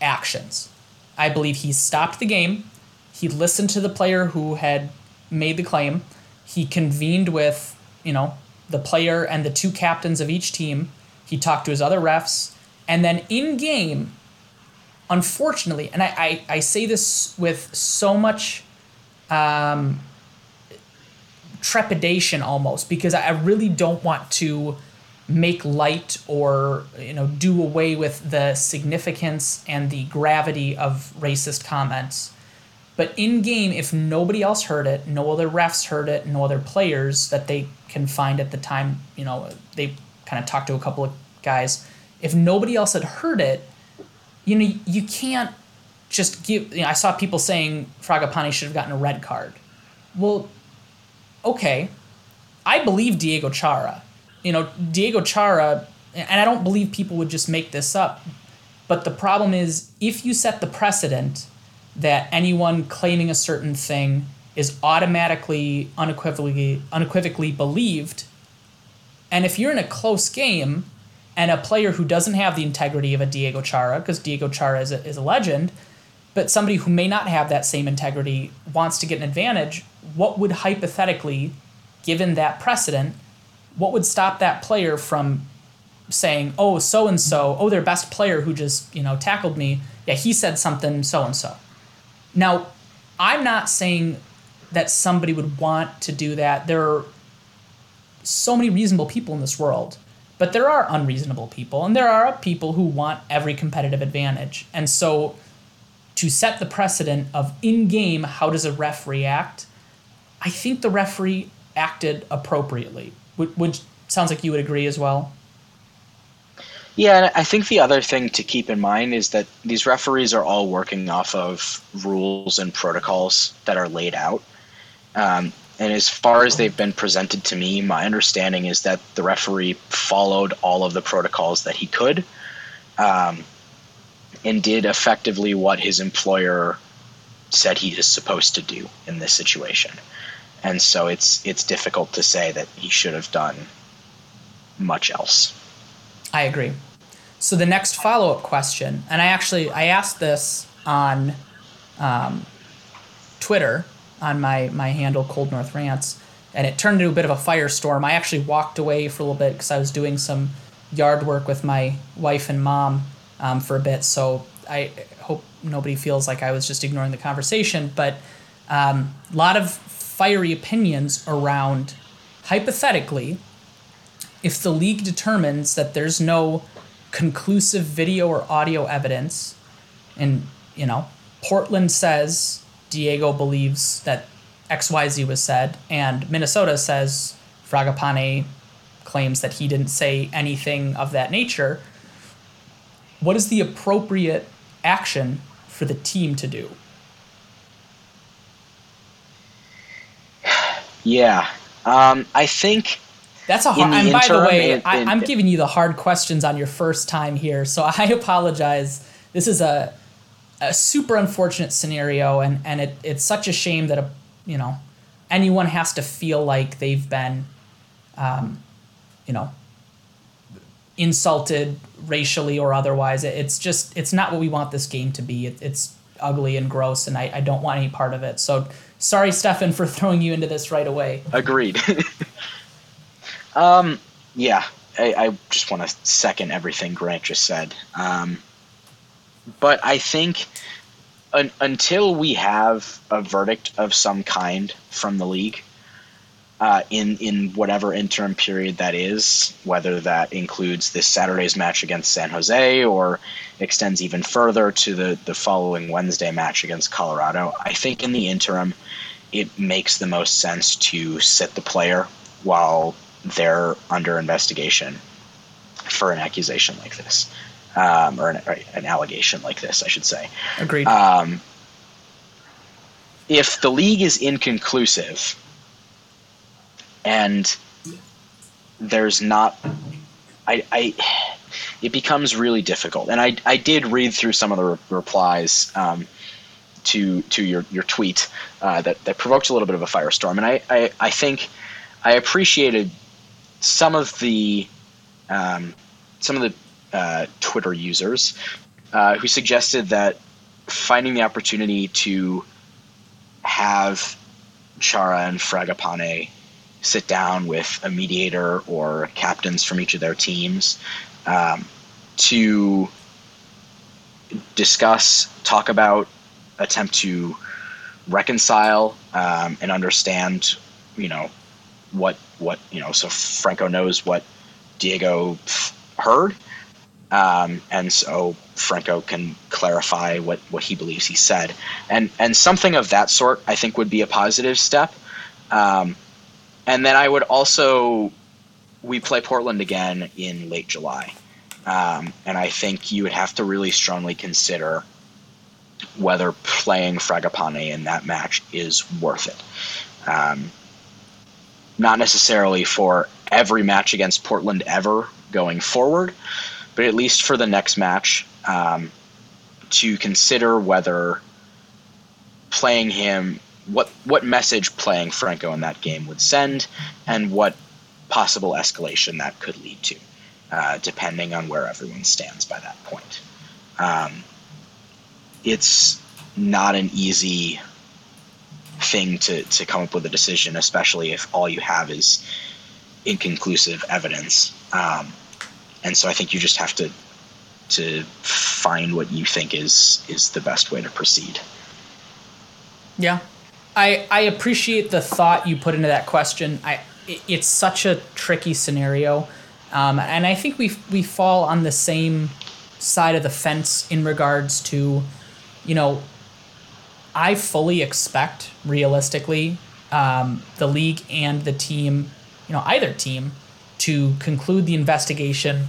actions. I believe he stopped the game. He listened to the player who had made the claim. He convened with, you know, the player and the two captains of each team. He talked to his other refs. And then in game, unfortunately, and I, I, I say this with so much um, trepidation almost because I really don't want to make light or you know do away with the significance and the gravity of racist comments. But in game, if nobody else heard it, no other refs heard it, no other players that they can find at the time, you know, they kind of talked to a couple of guys. If nobody else had heard it, you know, you can't just give. You know, I saw people saying Fragapane should have gotten a red card. Well, okay, I believe Diego Chara. You know, Diego Chara, and I don't believe people would just make this up. But the problem is, if you set the precedent that anyone claiming a certain thing is automatically unequivocally unequivocally believed, and if you're in a close game and a player who doesn't have the integrity of a Diego Chara, because Diego Chara is a, is a legend, but somebody who may not have that same integrity wants to get an advantage, what would hypothetically, given that precedent, what would stop that player from saying, "Oh, so and so, oh, their best player who just you know tackled me, yeah, he said something so and so." Now, I'm not saying that somebody would want to do that. There are so many reasonable people in this world, but there are unreasonable people, and there are people who want every competitive advantage. And so, to set the precedent of in game, how does a ref react? I think the referee acted appropriately, which, sounds like you would agree as well. Yeah, and I think the other thing to keep in mind is that these referees are all working off of rules and protocols that are laid out. Um, and as far as they've been presented to me, my understanding is that the referee followed all of the protocols that he could um, and did effectively what his employer said he is supposed to do in this situation. And so it's it's difficult to say that he should have done much else. I agree. So the next follow up question, and I actually I asked this on um, Twitter on my my handle Cold North Rants, and it turned into a bit of a firestorm. I actually walked away for a little bit because I was doing some yard work with my wife and mom um, for a bit. So I hope nobody feels like I was just ignoring the conversation. But a um, lot of fiery opinions around hypothetically if the league determines that there's no conclusive video or audio evidence and you know portland says diego believes that xyz was said and minnesota says fragapane claims that he didn't say anything of that nature what is the appropriate action for the team to do yeah um, i think that's a hard. And by the way, I, am giving you the hard questions on your first time here, so I apologize. This is a a super unfortunate scenario, and and it, it's such a shame that a you know anyone has to feel like they've been, um, you know, insulted racially or otherwise. It's just it's not what we want this game to be. It, it's ugly and gross, and I, I don't want any part of it. So sorry, Stefan, for throwing you into this right away. Agreed. Um, yeah, I, I just want to second everything Grant just said. Um, but I think un, until we have a verdict of some kind from the league, uh, in in whatever interim period that is, whether that includes this Saturday's match against San Jose or extends even further to the the following Wednesday match against Colorado, I think in the interim, it makes the most sense to sit the player while they're under investigation for an accusation like this, um, or an, an, allegation like this, I should say. Agreed. Um, if the league is inconclusive and there's not, I, I, it becomes really difficult. And I, I did read through some of the re- replies um, to to your your tweet uh, that that provoked a little bit of a firestorm, and I, I, I think I appreciated some of the um, some of the uh, Twitter users uh, who suggested that finding the opportunity to have Chara and Fragapane sit down with a mediator or captains from each of their teams um, to discuss, talk about, attempt to reconcile um, and understand, you know, what what you know. So Franco knows what Diego heard, um, and so Franco can clarify what what he believes he said, and and something of that sort I think would be a positive step. Um, and then I would also we play Portland again in late July, um, and I think you would have to really strongly consider whether playing Fragapane in that match is worth it. Um, not necessarily for every match against Portland ever going forward, but at least for the next match, um, to consider whether playing him, what what message playing Franco in that game would send, and what possible escalation that could lead to, uh, depending on where everyone stands by that point. Um, it's not an easy thing to, to come up with a decision, especially if all you have is inconclusive evidence. Um, and so I think you just have to to find what you think is is the best way to proceed. Yeah, I I appreciate the thought you put into that question. I it, it's such a tricky scenario, um, and I think we we fall on the same side of the fence in regards to, you know, I fully expect, realistically, um, the league and the team, you know, either team, to conclude the investigation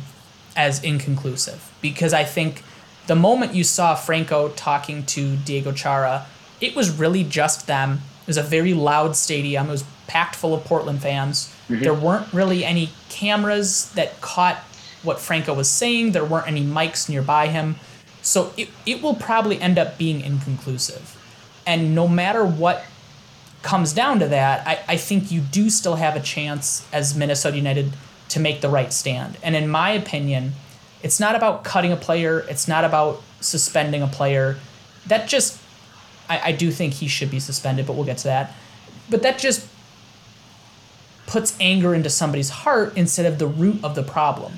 as inconclusive because I think the moment you saw Franco talking to Diego Chara, it was really just them. It was a very loud stadium. It was packed full of Portland fans. Mm-hmm. There weren't really any cameras that caught what Franco was saying. There weren't any mics nearby him. So it, it will probably end up being inconclusive. And no matter what comes down to that, I, I think you do still have a chance as Minnesota United to make the right stand. And in my opinion, it's not about cutting a player, it's not about suspending a player. That just, I, I do think he should be suspended, but we'll get to that. But that just puts anger into somebody's heart instead of the root of the problem.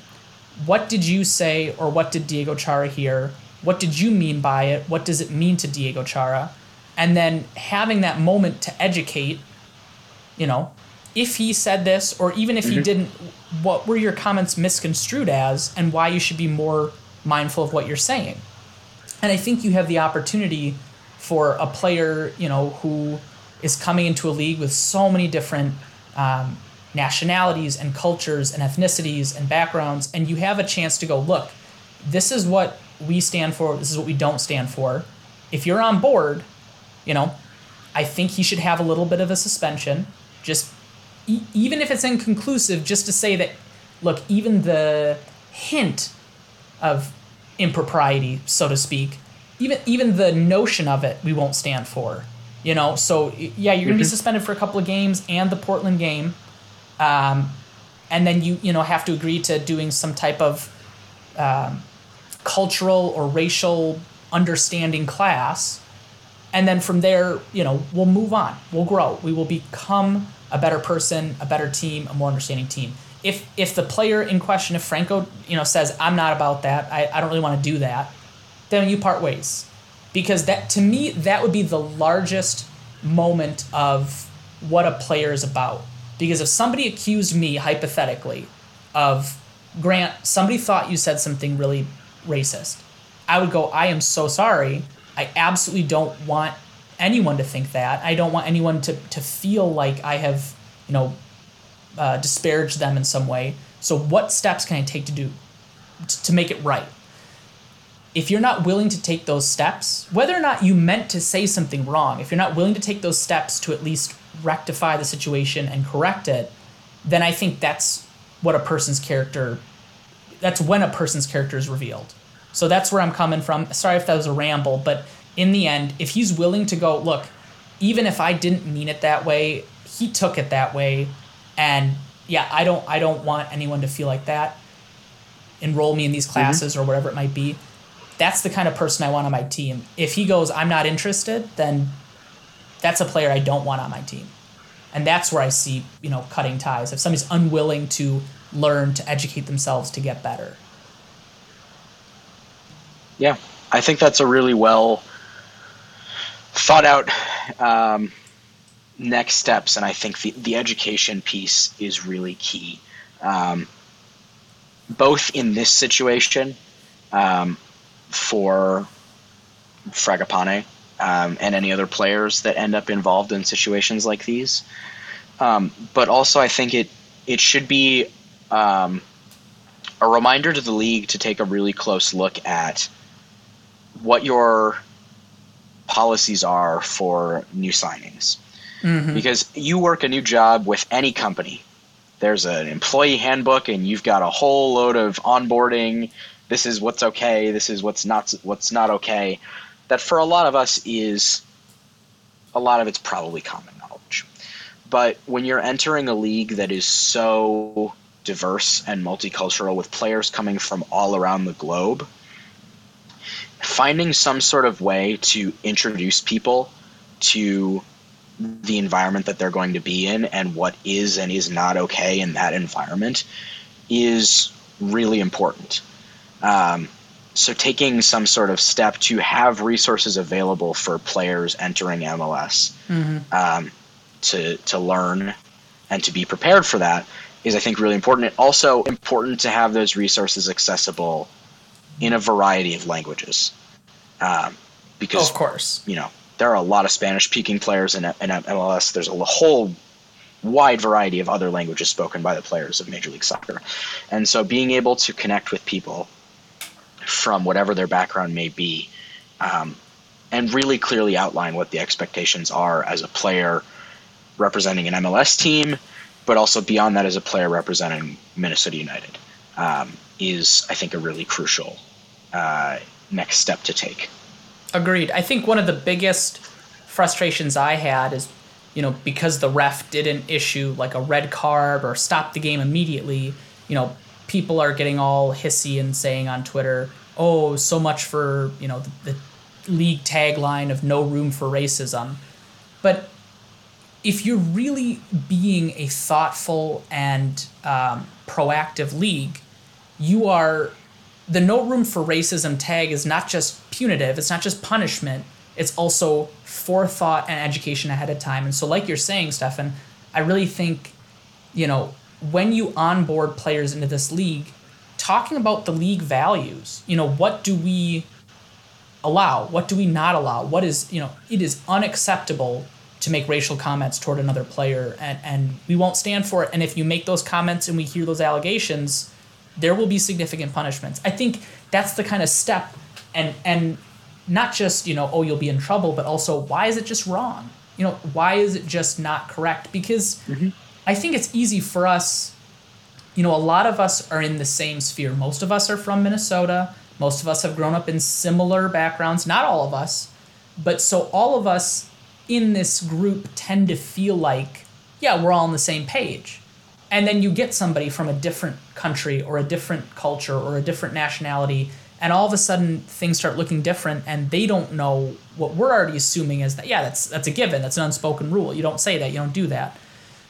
What did you say, or what did Diego Chara hear? What did you mean by it? What does it mean to Diego Chara? And then having that moment to educate, you know, if he said this, or even if mm-hmm. he didn't, what were your comments misconstrued as, and why you should be more mindful of what you're saying? And I think you have the opportunity for a player, you know, who is coming into a league with so many different um, nationalities and cultures and ethnicities and backgrounds, and you have a chance to go, look, this is what we stand for, this is what we don't stand for. If you're on board, you know, I think he should have a little bit of a suspension, just e- even if it's inconclusive, just to say that, look, even the hint of impropriety, so to speak, even even the notion of it, we won't stand for. You know, so yeah, you're gonna be mm-hmm. suspended for a couple of games and the Portland game, um, and then you you know have to agree to doing some type of um, cultural or racial understanding class, and then from there, you know, we'll move on, we'll grow, we will become a better person, a better team, a more understanding team. If if the player in question, if Franco, you know, says I'm not about that, I, I don't really want to do that, then you part ways. Because that to me that would be the largest moment of what a player is about. Because if somebody accused me hypothetically of grant somebody thought you said something really racist i would go i am so sorry i absolutely don't want anyone to think that. I don't want anyone to, to feel like i have you know uh, disparaged them in some way. So what steps can i take to do to make it right? If you're not willing to take those steps, whether or not you meant to say something wrong, if you're not willing to take those steps to at least rectify the situation and correct it, then I think that's what a person's character that's when a person's character is revealed. So that's where I'm coming from. Sorry if that was a ramble, but in the end, if he's willing to go, look, even if I didn't mean it that way, he took it that way and yeah, I don't I don't want anyone to feel like that. Enroll me in these mm-hmm. classes mm-hmm. or whatever it might be that's the kind of person I want on my team. If he goes, I'm not interested, then that's a player I don't want on my team. And that's where I see, you know, cutting ties. If somebody's unwilling to learn to educate themselves to get better. Yeah, I think that's a really well thought out um, next steps, and I think the the education piece is really key, um, both in this situation. Um, for Fragapane um, and any other players that end up involved in situations like these. Um, but also, I think it it should be um, a reminder to the league to take a really close look at what your policies are for new signings. Mm-hmm. Because you work a new job with any company. There's an employee handbook, and you've got a whole load of onboarding this is what's okay, this is what's not what's not okay. That for a lot of us is a lot of it's probably common knowledge. But when you're entering a league that is so diverse and multicultural with players coming from all around the globe, finding some sort of way to introduce people to the environment that they're going to be in and what is and is not okay in that environment is really important. Um, so taking some sort of step to have resources available for players entering MLS mm-hmm. um, to to learn and to be prepared for that is I think really important. also important to have those resources accessible in a variety of languages, um, because of course you know there are a lot of Spanish speaking players in, in MLS. There's a whole wide variety of other languages spoken by the players of Major League Soccer. And so being able to connect with people from whatever their background may be um, and really clearly outline what the expectations are as a player representing an MLS team, but also beyond that as a player representing Minnesota United um, is, I think, a really crucial uh, next step to take. Agreed. I think one of the biggest frustrations I had is, you know, because the ref didn't issue like a red card or stop the game immediately, you know, people are getting all hissy and saying on Twitter, oh, so much for, you know, the, the league tagline of no room for racism. But if you're really being a thoughtful and um, proactive league, you are the no room for racism tag is not just punitive, it's not just punishment, it's also forethought and education ahead of time. And so, like you're saying, Stefan, I really think, you know, when you onboard players into this league, talking about the league values, you know, what do we allow? What do we not allow? What is, you know, it is unacceptable to make racial comments toward another player and, and we won't stand for it. And if you make those comments and we hear those allegations, there will be significant punishments. I think that's the kind of step and and not just, you know, oh you'll be in trouble, but also why is it just wrong? You know, why is it just not correct? Because mm-hmm. I think it's easy for us, you know, a lot of us are in the same sphere. Most of us are from Minnesota. Most of us have grown up in similar backgrounds, not all of us, but so all of us in this group tend to feel like, yeah, we're all on the same page. And then you get somebody from a different country or a different culture or a different nationality, and all of a sudden things start looking different, and they don't know what we're already assuming is that, yeah, that's, that's a given, that's an unspoken rule. You don't say that, you don't do that.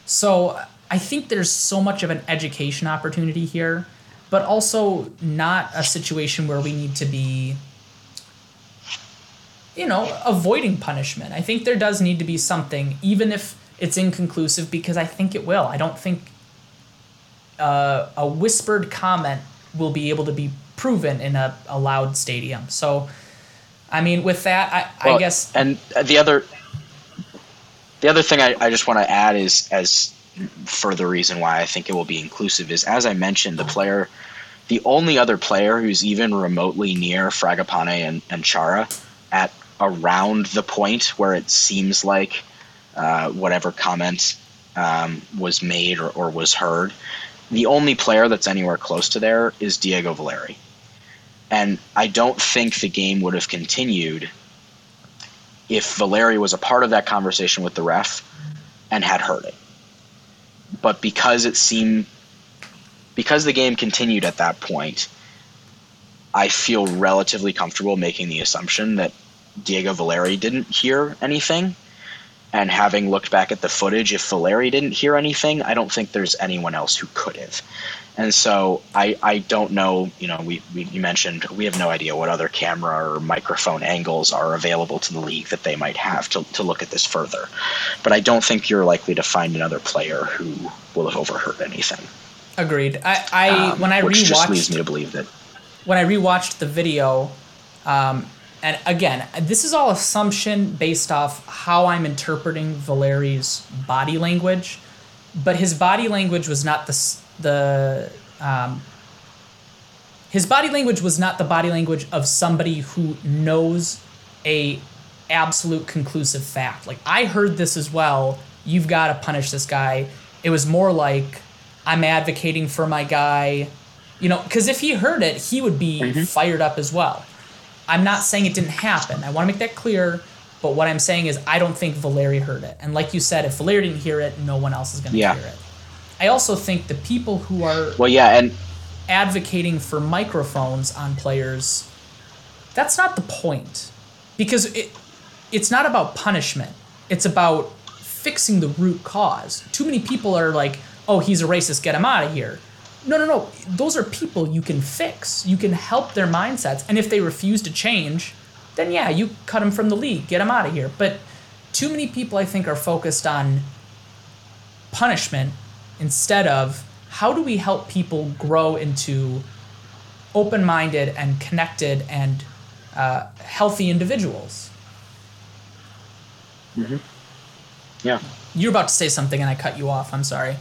So I think there's so much of an education opportunity here, but also not a situation where we need to be you know, avoiding punishment. I think there does need to be something, even if it's inconclusive, because I think it will. I don't think uh, a whispered comment will be able to be proven in a, a loud stadium. So, I mean, with that, I, well, I guess. And the other, the other thing I, I just want to add is as further reason why I think it will be inclusive is, as I mentioned, the player, the only other player who's even remotely near Fragapane and, and Chara at around the point where it seems like uh, whatever comment um, was made or, or was heard. The only player that's anywhere close to there is Diego Valeri. And I don't think the game would have continued if Valeri was a part of that conversation with the ref and had heard it. But because it seemed, because the game continued at that point, I feel relatively comfortable making the assumption that Diego Valeri didn't hear anything. And having looked back at the footage, if Valeri didn't hear anything, I don't think there's anyone else who could have. And so I, I don't know, you know, we, we you mentioned we have no idea what other camera or microphone angles are available to the league that they might have to, to look at this further. But I don't think you're likely to find another player who will have overheard anything. Agreed. I, I um, when I which rewatched just leads me to believe that when I rewatched the video, um, and again, this is all assumption based off how I'm interpreting Valeri's body language, but his body language was not the the um, his body language was not the body language of somebody who knows a absolute conclusive fact. Like I heard this as well. You've got to punish this guy. It was more like I'm advocating for my guy. You know, because if he heard it, he would be mm-hmm. fired up as well. I'm not saying it didn't happen. I want to make that clear. But what I'm saying is, I don't think Valeri heard it. And like you said, if Valeri didn't hear it, no one else is going to yeah. hear it. I also think the people who are well, yeah, and advocating for microphones on players, that's not the point, because it it's not about punishment. It's about fixing the root cause. Too many people are like, "Oh, he's a racist. Get him out of here." No, no, no. Those are people you can fix. You can help their mindsets. And if they refuse to change, then yeah, you cut them from the league, get them out of here. But too many people, I think, are focused on punishment instead of how do we help people grow into open minded and connected and uh, healthy individuals. Mm-hmm. Yeah. you're about to say something and I cut you off. I'm sorry.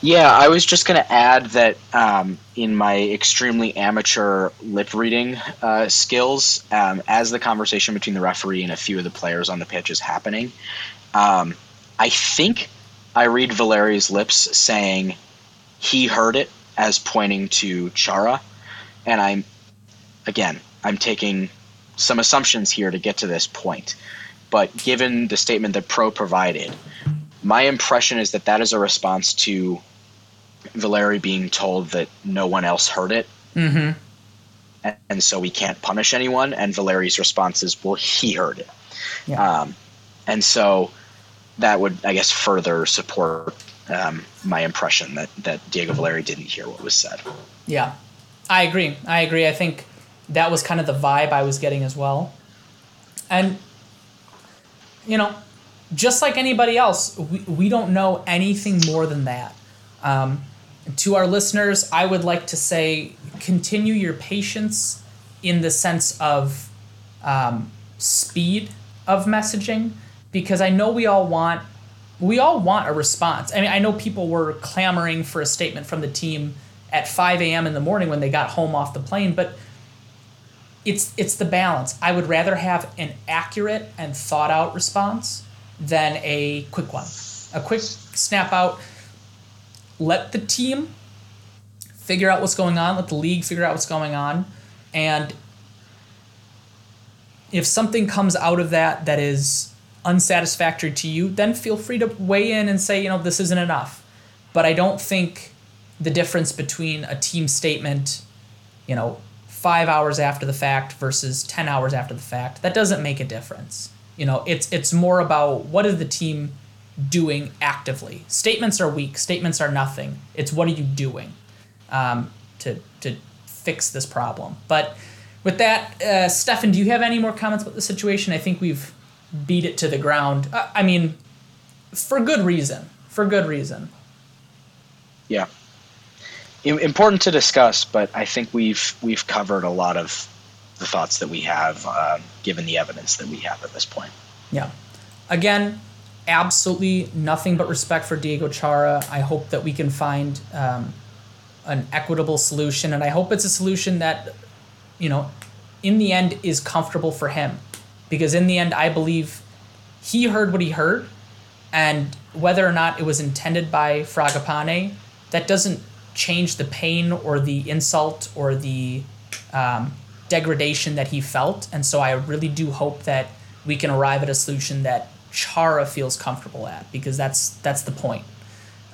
Yeah, I was just going to add that um, in my extremely amateur lip reading uh, skills, um, as the conversation between the referee and a few of the players on the pitch is happening, um, I think I read Valeri's lips saying he heard it as pointing to Chara, and I'm again I'm taking some assumptions here to get to this point, but given the statement that Pro provided, my impression is that that is a response to Valeri being told that no one else heard it. Mm-hmm. And, and so we can't punish anyone. And Valeri's response is, well, he heard it. Yeah. Um, and so that would, I guess, further support um, my impression that, that Diego Valeri didn't hear what was said. Yeah, I agree. I agree. I think that was kind of the vibe I was getting as well. And, you know, just like anybody else, we, we don't know anything more than that. Um, to our listeners, I would like to say continue your patience in the sense of um, speed of messaging because I know we all want we all want a response. I mean, I know people were clamoring for a statement from the team at 5 a.m. in the morning when they got home off the plane, but it's it's the balance. I would rather have an accurate and thought out response than a quick one. A quick snap out. Let the team figure out what's going on. Let the league figure out what's going on, and if something comes out of that that is unsatisfactory to you, then feel free to weigh in and say, you know, this isn't enough. But I don't think the difference between a team statement, you know, five hours after the fact versus 10 hours after the fact, that doesn't make a difference. You know, it's it's more about what is the team doing actively. Statements are weak. Statements are nothing. It's what are you doing um, to to fix this problem. But with that, uh, Stefan, do you have any more comments about the situation? I think we've beat it to the ground. Uh, I mean, for good reason. For good reason. Yeah. Important to discuss, but I think we've we've covered a lot of the thoughts that we have, uh, given the evidence that we have at this point. Yeah. Again, absolutely nothing but respect for Diego Chara. I hope that we can find um, an equitable solution, and I hope it's a solution that, you know, in the end is comfortable for him, because in the end, I believe he heard what he heard, and whether or not it was intended by Fragapane, that doesn't change the pain or the insult or the um, degradation that he felt. And so I really do hope that we can arrive at a solution that Chara feels comfortable at because that's that's the point.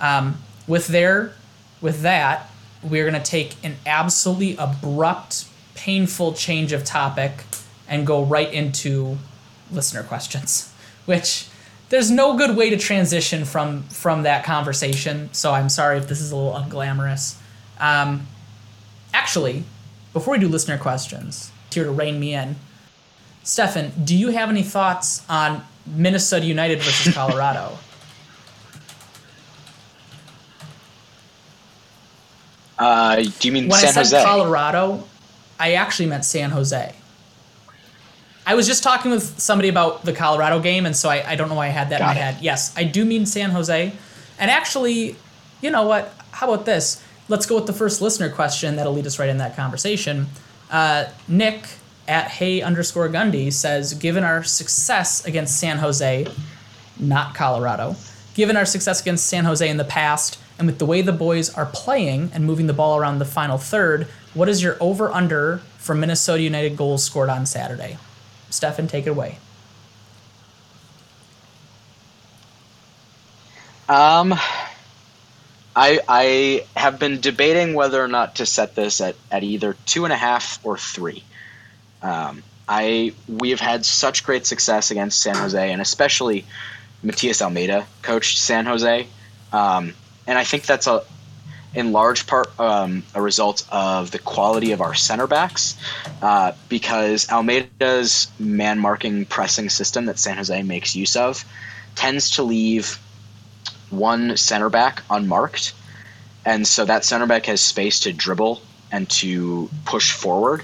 Um, with there, with that, we're gonna take an absolutely abrupt, painful change of topic and go right into listener questions, which there's no good way to transition from from that conversation. So I'm sorry if this is a little unglamorous. Um, actually, before we do listener questions, here to rein me in, Stefan, do you have any thoughts on Minnesota United versus Colorado? Uh, do you mean when San I said Jose? Colorado, I actually meant San Jose. I was just talking with somebody about the Colorado game, and so I, I don't know why I had that in my it. head. Yes, I do mean San Jose. And actually, you know what? How about this? Let's go with the first listener question that'll lead us right in that conversation. Uh, Nick at Hey underscore Gundy says, given our success against San Jose, not Colorado, given our success against San Jose in the past, and with the way the boys are playing and moving the ball around the final third, what is your over under for Minnesota United goals scored on Saturday? Stefan, take it away. Um, I I have been debating whether or not to set this at, at either two and a half or three. Um, I we have had such great success against San Jose, and especially Matias Almeyda coached San Jose, um, and I think that's a in large part um, a result of the quality of our center backs, uh, because Almeyda's man marking pressing system that San Jose makes use of tends to leave one center back unmarked, and so that center back has space to dribble and to push forward.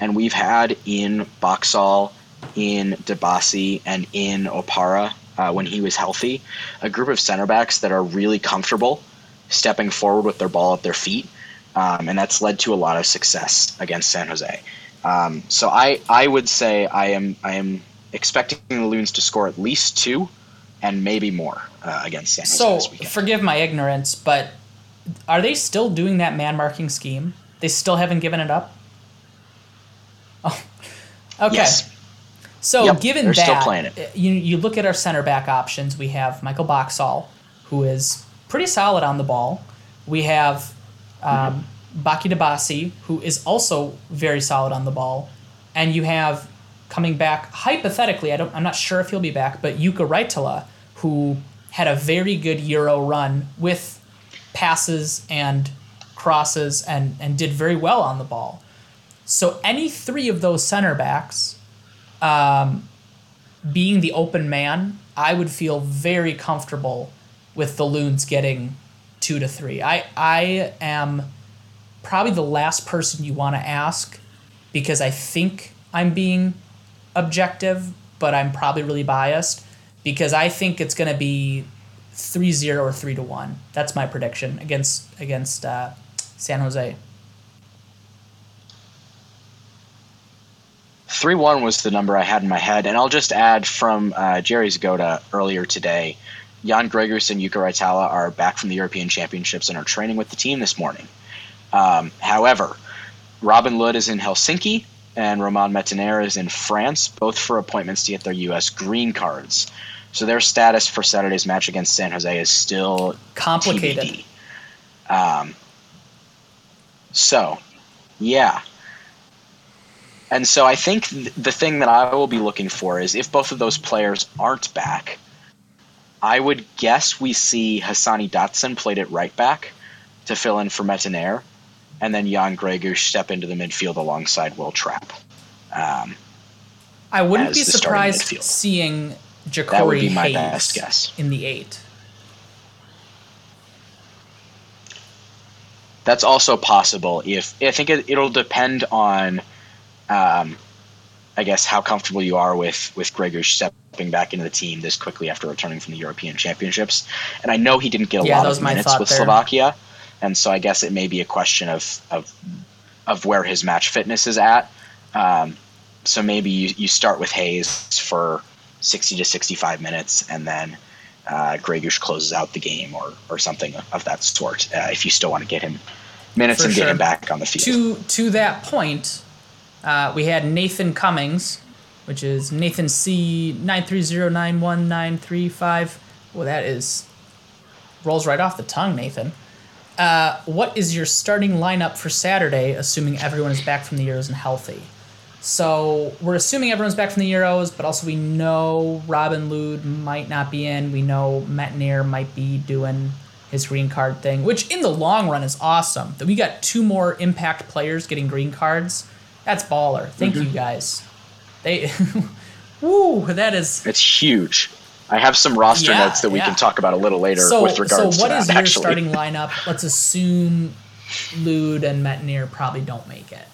And we've had in Boxall, in Dibassy, and in Opara uh, when he was healthy, a group of center backs that are really comfortable stepping forward with their ball at their feet, um, and that's led to a lot of success against San Jose. Um, so I I would say I am I am expecting the Loons to score at least two, and maybe more uh, against San Jose So forgive my ignorance, but are they still doing that man marking scheme? They still haven't given it up. Oh, okay. Yes. So Yep, given that, still playing it. uh, you you look at our center back options. We have Michael Boxall, who is pretty solid on the ball. We have um, Baki Dibassy, who is also very solid on the ball, and you have coming back hypothetically. I don't. I'm not sure if he'll be back, but Jukka Raitala, who had a very good Euro run with passes and crosses and and did very well on the ball. So any three of those center backs um, being the open man, I would feel very comfortable with the Loons getting two to three. I I am probably the last person you want to ask because I think I'm being objective, but I'm probably really biased because I think it's going to be 3-0 or 3 to 1. That's my prediction against against uh, San Jose. Three one was the number I had in my head, and I'll just add from uh, Jerry Zgoda earlier today. Jan Gregus and Jukka Raitala are back from the European Championships and are training with the team this morning. Um, however, Robin Lod is in Helsinki and Romain Métanire is in France, both for appointments to get their U.S. green cards. So their status for Saturday's match against San Jose is still Complicated. Um, so, yeah. And so I think th- the thing that I will be looking for is if both of those players aren't back, I would guess we see Hassani Dotson played at right back to fill in for Métanire, and then Jan Gregus step into the midfield alongside Will Trapp. Um, I wouldn't be surprised seeing Ja'Cory Hayes best guess. in the eight. that's also possible if I think it, it'll depend on, um, I guess how comfortable you are with with Gregus stepping back into the team this quickly after returning from the European Championships. And I know he didn't get a Yeah, lot of minutes with there. Slovakia, and so I guess it may be a question of of of where his match fitness is at. Um, so maybe you, you start with Hayes for 60 to 65 minutes, and then uh, Gregus closes out the game or, or something of that sort. Uh, if you still want to get him minutes For and sure. get him back on the field. To to that point, uh, we had Nathan Cummings, which is Nathan C nine three zero nine one nine three five. Well, that is rolls right off the tongue, Nathan. Uh, what is your starting lineup for Saturday, assuming everyone is back from the Euros and healthy? So we're assuming everyone's back from the Euros, but also we know Robin Lod might not be in. We know Métanire might be doing his green card thing, which in the long run is awesome. That we got two more impact players getting green cards. That's baller. Thank you guys. They, woo, that is It's huge. I have some roster Yeah, notes that we yeah. can talk about a little later so. with regards so what to is your actually, starting lineup? Let's assume Lod and Métanire probably don't make it.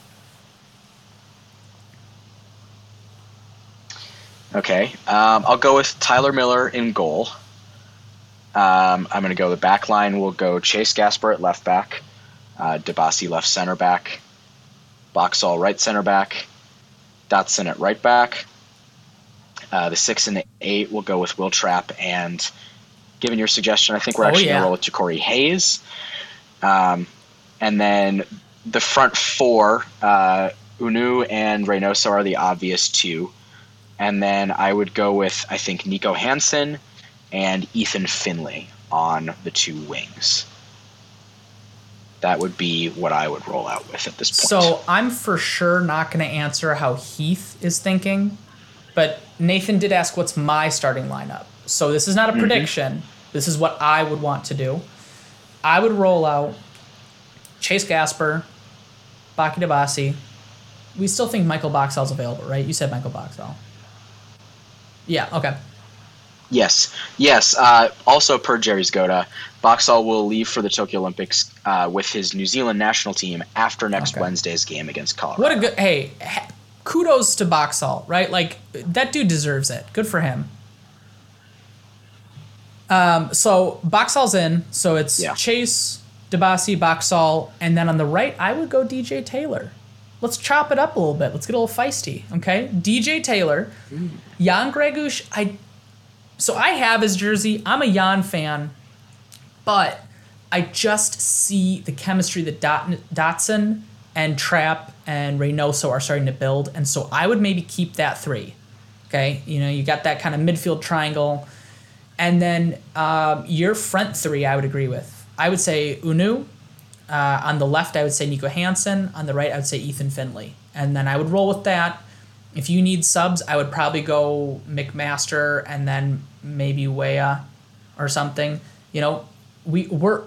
Okay, um, I'll go with Tyler Miller in goal. Um, I'm going to go the back line. We'll go Chase Gasper at left back, uh, Dibassy left center back, Boxall right center back, Dotson at right back. Uh, the six and the eight will go with Will Trapp. and, given your suggestion, I think we're Oh, actually yeah. going to roll with Ja'Cory Hayes. Um, and then the front four, uh, Hunou and Reynoso are the obvious two. And then I would go with, I think, Niko Hansen and Ethan Finlay on the two wings. That would be what I would roll out with at this point. So I'm for sure not going to answer how Heath is thinking, but Nathan did ask what's my starting lineup. So this is not a Mm-hmm. prediction. This is what I would want to do. I would roll out Chase Gasper, Baki Dibassy. We still think Michael Boxall's available, right? You said Michael Boxall. Yeah, okay. Yes, yes. Uh, also, per Jerry Zgoda, Boxall will leave for the Tokyo Olympics uh, with his New Zealand national team after next Okay. Wednesday's game against Colorado. What a good hey, kudos to Boxall, right? Like that dude deserves it. Good for him. Um, so Boxall's in, so it's Yeah. Chase, Dibassy, Boxall, and then on the right, I would go DJ Taylor. Let's chop it up a little bit. Let's get a little feisty, okay? DJ Taylor, Jan Gregus. I so I have his jersey. I'm a Jan fan, but I just see the chemistry that Dot, Dotson and Trapp and Reynoso are starting to build, and so I would maybe keep that three. Okay, you know, you got that kind of midfield triangle, and then um, your front three, I would agree with. I would say Hunou. Uh, on the left, I would say Niko Hansen. On the right, I would say Ethan Finlay, and then I would roll with that. If you need subs, I would probably go McMaster and then maybe Weah or something. You know, we we're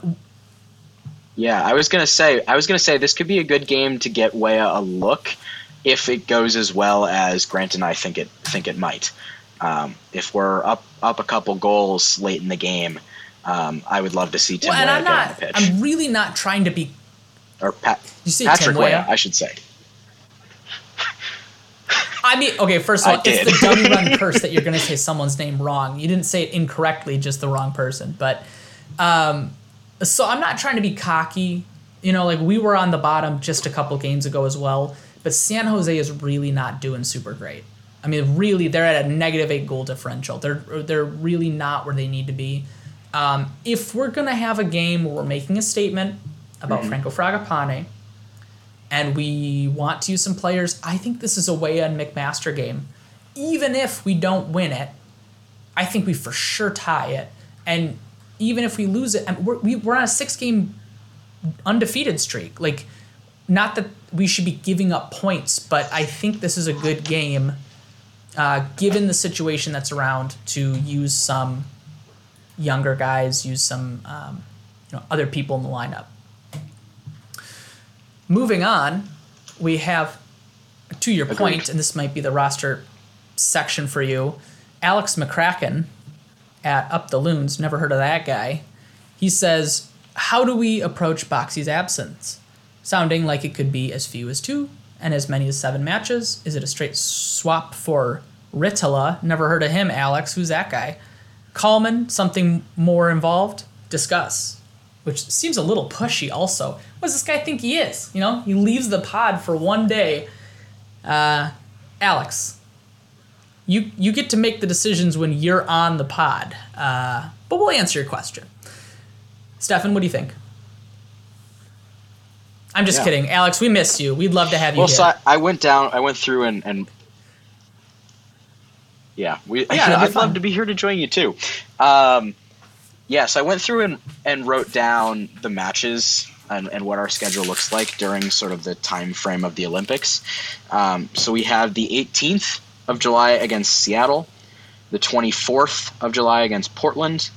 Yeah, I was gonna say I was gonna say this could be a good game to get Weah a look if it goes as well as Grant and I think it think it might. Um, if we're up up a couple goals late in the game, um, I would love to see Tim well, and I'm get on the pitch. I'm really not trying to be. or Pat, You say Patrick Tim I should say. I mean, okay. First of all, it's the dummy run curse that you're going to say someone's name wrong. You didn't say it incorrectly, just the wrong person. But um, so I'm not trying to be cocky. You know, like we were on the bottom just a couple games ago as well. But San Jose is really not doing super great. I mean, really, they're at a negative eight goal differential. They're they're really not where they need to be. Um, if we're gonna have a game where we're making a statement about Franco Fragapane, and we want to use some players, I think this is a way and McMaster game. Even if we don't win it, I think we for sure tie it. And even if we lose it, we're, we, we're on a six game undefeated streak. Like, not that we should be giving up points, but I think this is a good game, uh, given the situation that's around, to use some younger guys, use some um, you know, other people in the lineup. Moving on, we have, to your point, and this might be the roster section for you, Alex McCracken at Up the Loons. Never heard of that guy. He says, "How do we approach Boxy's absence? Sounding like it could be as few as two and as many as seven matches. Is it a straight swap for Raitala? Never heard of him, Alex. Who's that guy? Kallman, something more involved? Discuss." Which seems a little pushy. Also, what does this guy think he is? You know, he leaves the pod for one day. Uh, Alex, you you get to make the decisions when you're on the pod. Uh, but we'll answer your question. Stefan, what do you think? I'm just Yeah. kidding, Alex. We missed you. We'd love to have you Well, here. so I, I went down. I went through and, and yeah, we. that'd I'd love to be here to join you too. Um, yeah, so I went through and, and wrote down the matches and, and what our schedule looks like during sort of the time frame of the Olympics. Um, so we have the 18th of July against Seattle, the 24th of July against Portland,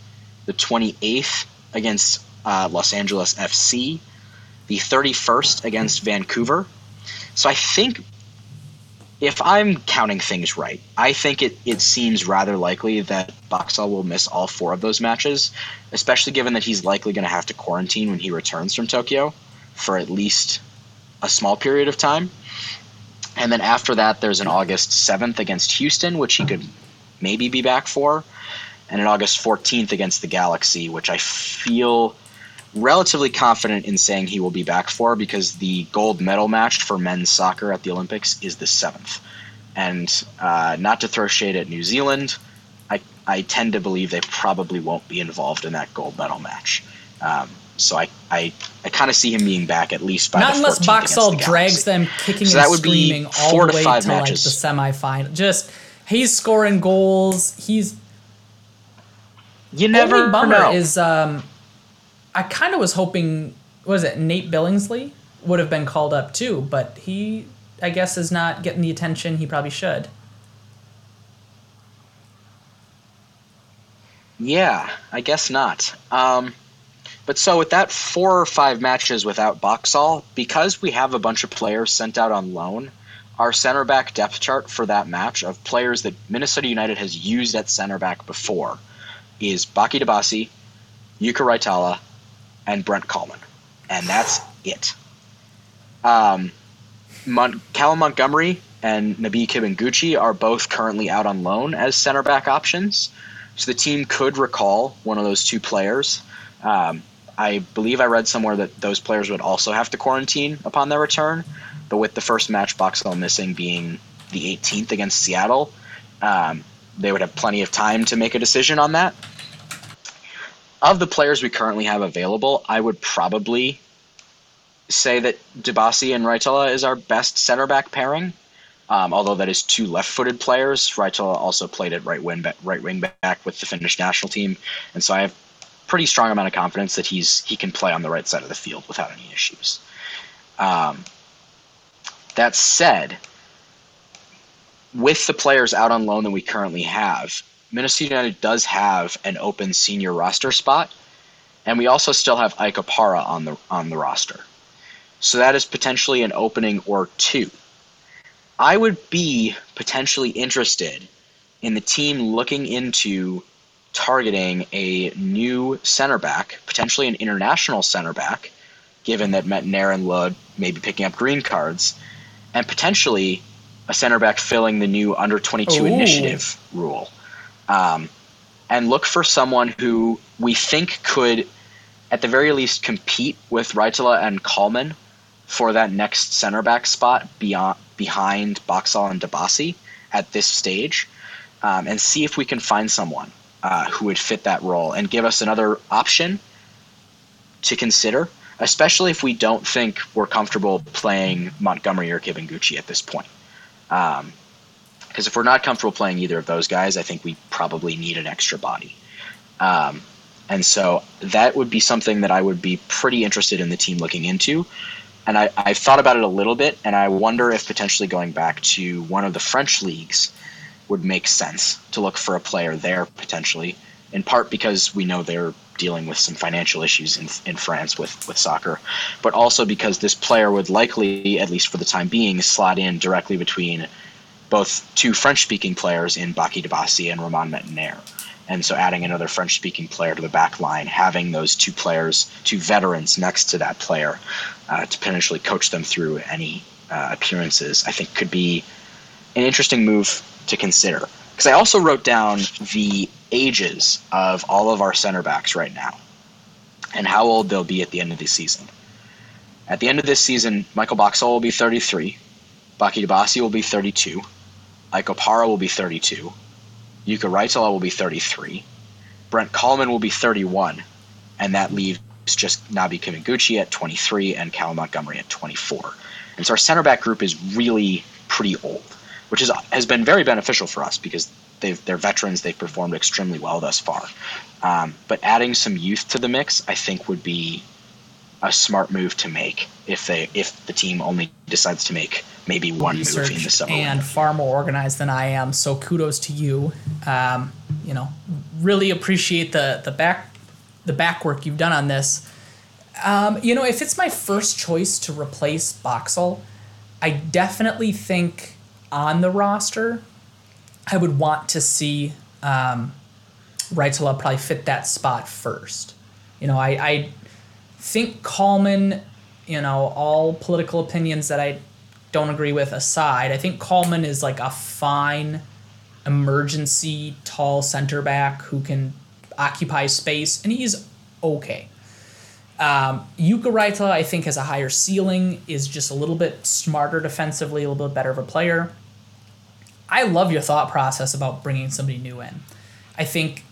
the 28th against uh, Los Angeles FC, the 31st against Vancouver. So I think if I'm counting things right, I think it, it seems rather likely that Boxall will miss all four of those matches, especially given that he's likely going to have to quarantine when he returns from Tokyo for at least a small period of time. And then after that, there's an August 7th against Houston, which he could maybe be back for, and an August 14th against the Galaxy, which I feel relatively confident in saying he will be back for because the gold medal match for men's soccer at the Olympics is the seventh. And uh, not to throw shade at New Zealand, I, I tend to believe they probably won't be involved in that gold medal match. Um, so I, I, I kind of see him being back at least by Not the unless 14th against Boxall the drags them kicking So and that would be screaming all the way to like the semifinal. Just he's scoring goals. He's You never only bummer know. is um, I kind of was hoping was it Nate Billingsley would have been called up too, but he I guess is not getting the attention he probably should. Yeah, I guess not. Um, but so with that four or five matches without Boxall, because we have a bunch of players sent out on loan, our center back depth chart for that match of players that Minnesota United has used at center back before is Baki Dibassy, Jukka Raitala, and Brent Kallman. And that's it. Um, Mon- Callum Montgomery and Nabi Kibunguchi are both currently out on loan as center back options. So the team could recall one of those two players. Um, I believe I read somewhere that those players would also have to quarantine upon their return. But with the first match Boxall missing being the 18th against Seattle, um, they would have plenty of time to make a decision on that. Of the players we currently have available, I would probably say that Dibassy and Raitala is our best center back pairing. Um, although that is two left-footed players, Raitala also played at right wing right wing back with the Finnish national team, and so I have pretty strong amount of confidence that he's he can play on the right side of the field without any issues. Um, that said, with the players out on loan that we currently have, Minnesota United does have an open senior roster spot, and we also still have Ike on the on the roster. So that is potentially an opening or two. I would be potentially interested in the team looking into targeting a new center back, potentially an international center back, given that Métanire and Lod may be picking up green cards, and potentially a center back filling the new under 22 Ooh. initiative rule. Um, and look for someone who we think could, at the very least, compete with Raitala and Kallman for that next center back spot beyond behind Boxall and Dibassy at this stage, um, and see if we can find someone uh, who would fit that role and give us another option to consider, especially if we don't think we're comfortable playing Montgomery or Kibunguchi at this point. Because um, if we're not comfortable playing either of those guys, I think we probably need an extra body. Um, and so that would be something that I would be pretty interested in the team looking into and I, I've thought about it a little bit, and I wonder if potentially going back to one of the French leagues would make sense to look for a player there potentially. In part because we know they're dealing with some financial issues in, in France with, with soccer, but also because this player would likely, at least for the time being, slot in directly between both two French speaking players in Baki Dibassy and Romain Métanire. And so adding another French speaking player to the back line, having those two players, two veterans next to that player uh, to potentially coach them through any uh, appearances, I think could be an interesting move to consider. Because I also wrote down the ages of all of our center backs right now and how old they'll be at the end of the season. At the end of this season, Michael Boxall will be 33, Baki Dibassy will be 32, Ike Opara will be 32, Jukka Raitala will be 33. Brent Kallman will be 31. And that leaves just Nabi Kibunguchi at 23 and Cal Montgomery at 24. And so our center back group is really pretty old, which is, has been very beneficial for us because they've, they're veterans. They've performed extremely well thus far. Um, but adding some youth to the mix, I think, would be a smart move to make if they if the team only decides to make maybe one Research move in the summer and far more organized than I am. So kudos to you. Um, you know, really appreciate the the back the back work you've done on this. Um, you know, if it's my first choice to replace Boxall, I definitely think on the roster, I would want to see um, probably fit that spot first. You know, I, I think Kallman, you know, all political opinions that I don't agree with aside, I think Kallman is like a fine emergency tall center back who can occupy space, and he's okay. Um, Jukka Raitala, I think, has a higher ceiling, is just a little bit smarter defensively, a little bit better of a player. I love your thought process about bringing somebody new in. I think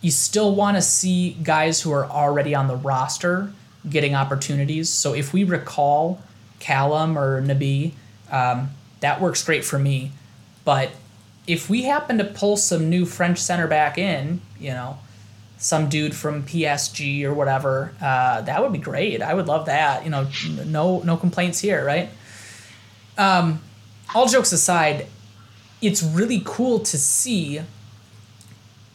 you still want to see guys who are already on the roster getting opportunities. So if we recall Callum or Nabi, um, that works great for me. But if we happen to pull some new French center back in, you know, some dude from PSG or whatever, uh, that would be great. I would love that. You know, no no complaints here, right? Um, all jokes aside, it's really cool to see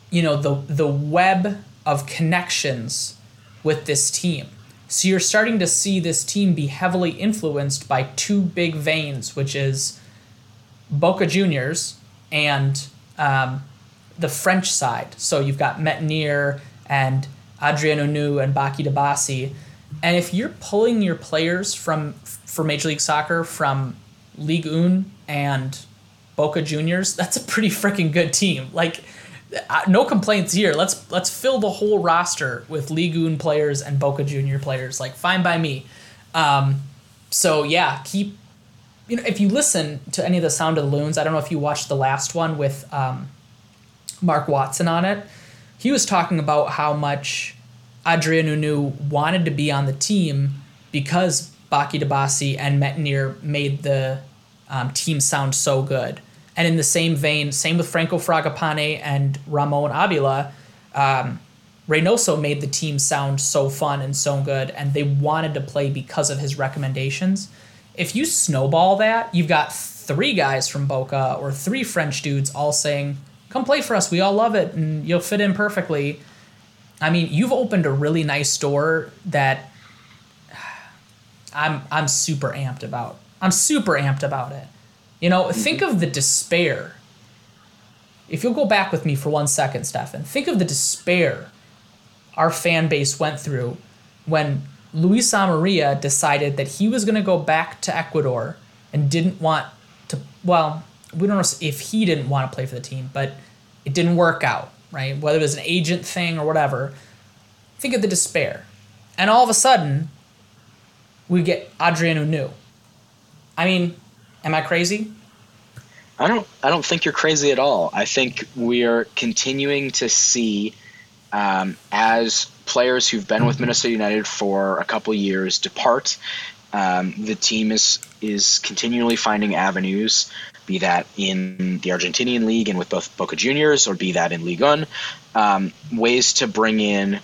you know the the web of connections with this team. So you're starting to see this team be heavily influenced by two big veins, which is Boca Juniors and um, the French side. So you've got Métanire and Adrien Hunou and Baki Dibassy. And if you're pulling your players from for Major League Soccer from Ligue 1 and Boca Juniors, that's a pretty freaking good team. Like uh, no complaints here. Let's let's fill the whole roster with League players and Boca Junior players. Like fine by me. Um, so yeah, keep. You know, if you listen to any of the Sound of the Loons, I don't know if you watched the last one with um, Mark Watson on it. He was talking about how much Adrien Hunou wanted to be on the team because Baki Dibassy and Métanire made the um, team sound so good. And in the same vein, same with Franco Fragapane and Ramon Abila, um, Reynoso made the team sound so fun and so good, and they wanted to play because of his recommendations. If you snowball that, you've got three guys from Boca or three French dudes all saying, Come play for us, we all love it, and you'll fit in perfectly. I mean, you've opened a really nice door that I'm I'm super amped about. I'm super amped about it. You know, mm-hmm. think of the despair. If you'll go back with me for one second, Stefan, think of the despair our fan base went through when Luis Amarilla decided that he was going to go back to Ecuador and didn't want to. Well, we don't know if he didn't want to play for the team, but it didn't work out, right? Whether it was an agent thing or whatever. Think of the despair. And all of a sudden, we get Adrien Hunou. I mean, am I crazy? I don't. I don't think you're crazy at all. I think we are continuing to see um, as players who've been with Minnesota United for a couple years depart. Um, the team is is continually finding avenues, be that in the Argentinian league and with both Boca Juniors, or be that in Ligue 1, um, ways to bring in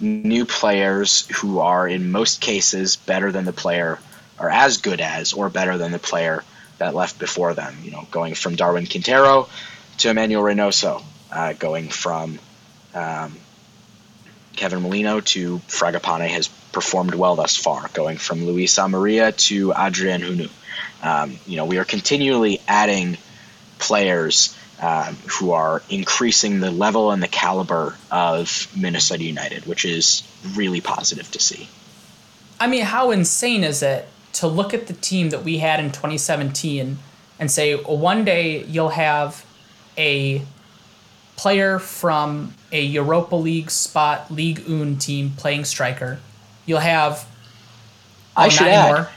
new players who are in most cases better than the player, or as good as, or better than the player that left before them. You know, going from Darwin Quintero to Emanuel Reynoso, uh, going from um, Kevin Molino to Fragapane has performed well thus far, going from Luis Amarilla to Adrien Hunou. Um, you know, we are continually adding players um, who are increasing the level and the caliber of Minnesota United, which is really positive to see. I mean, how insane is it to look at the team that we had in 2017 and say, well, one day you'll have a player from a Europa League spot Ligue 1 team playing striker. You'll have. Oh, I should add. Anymore.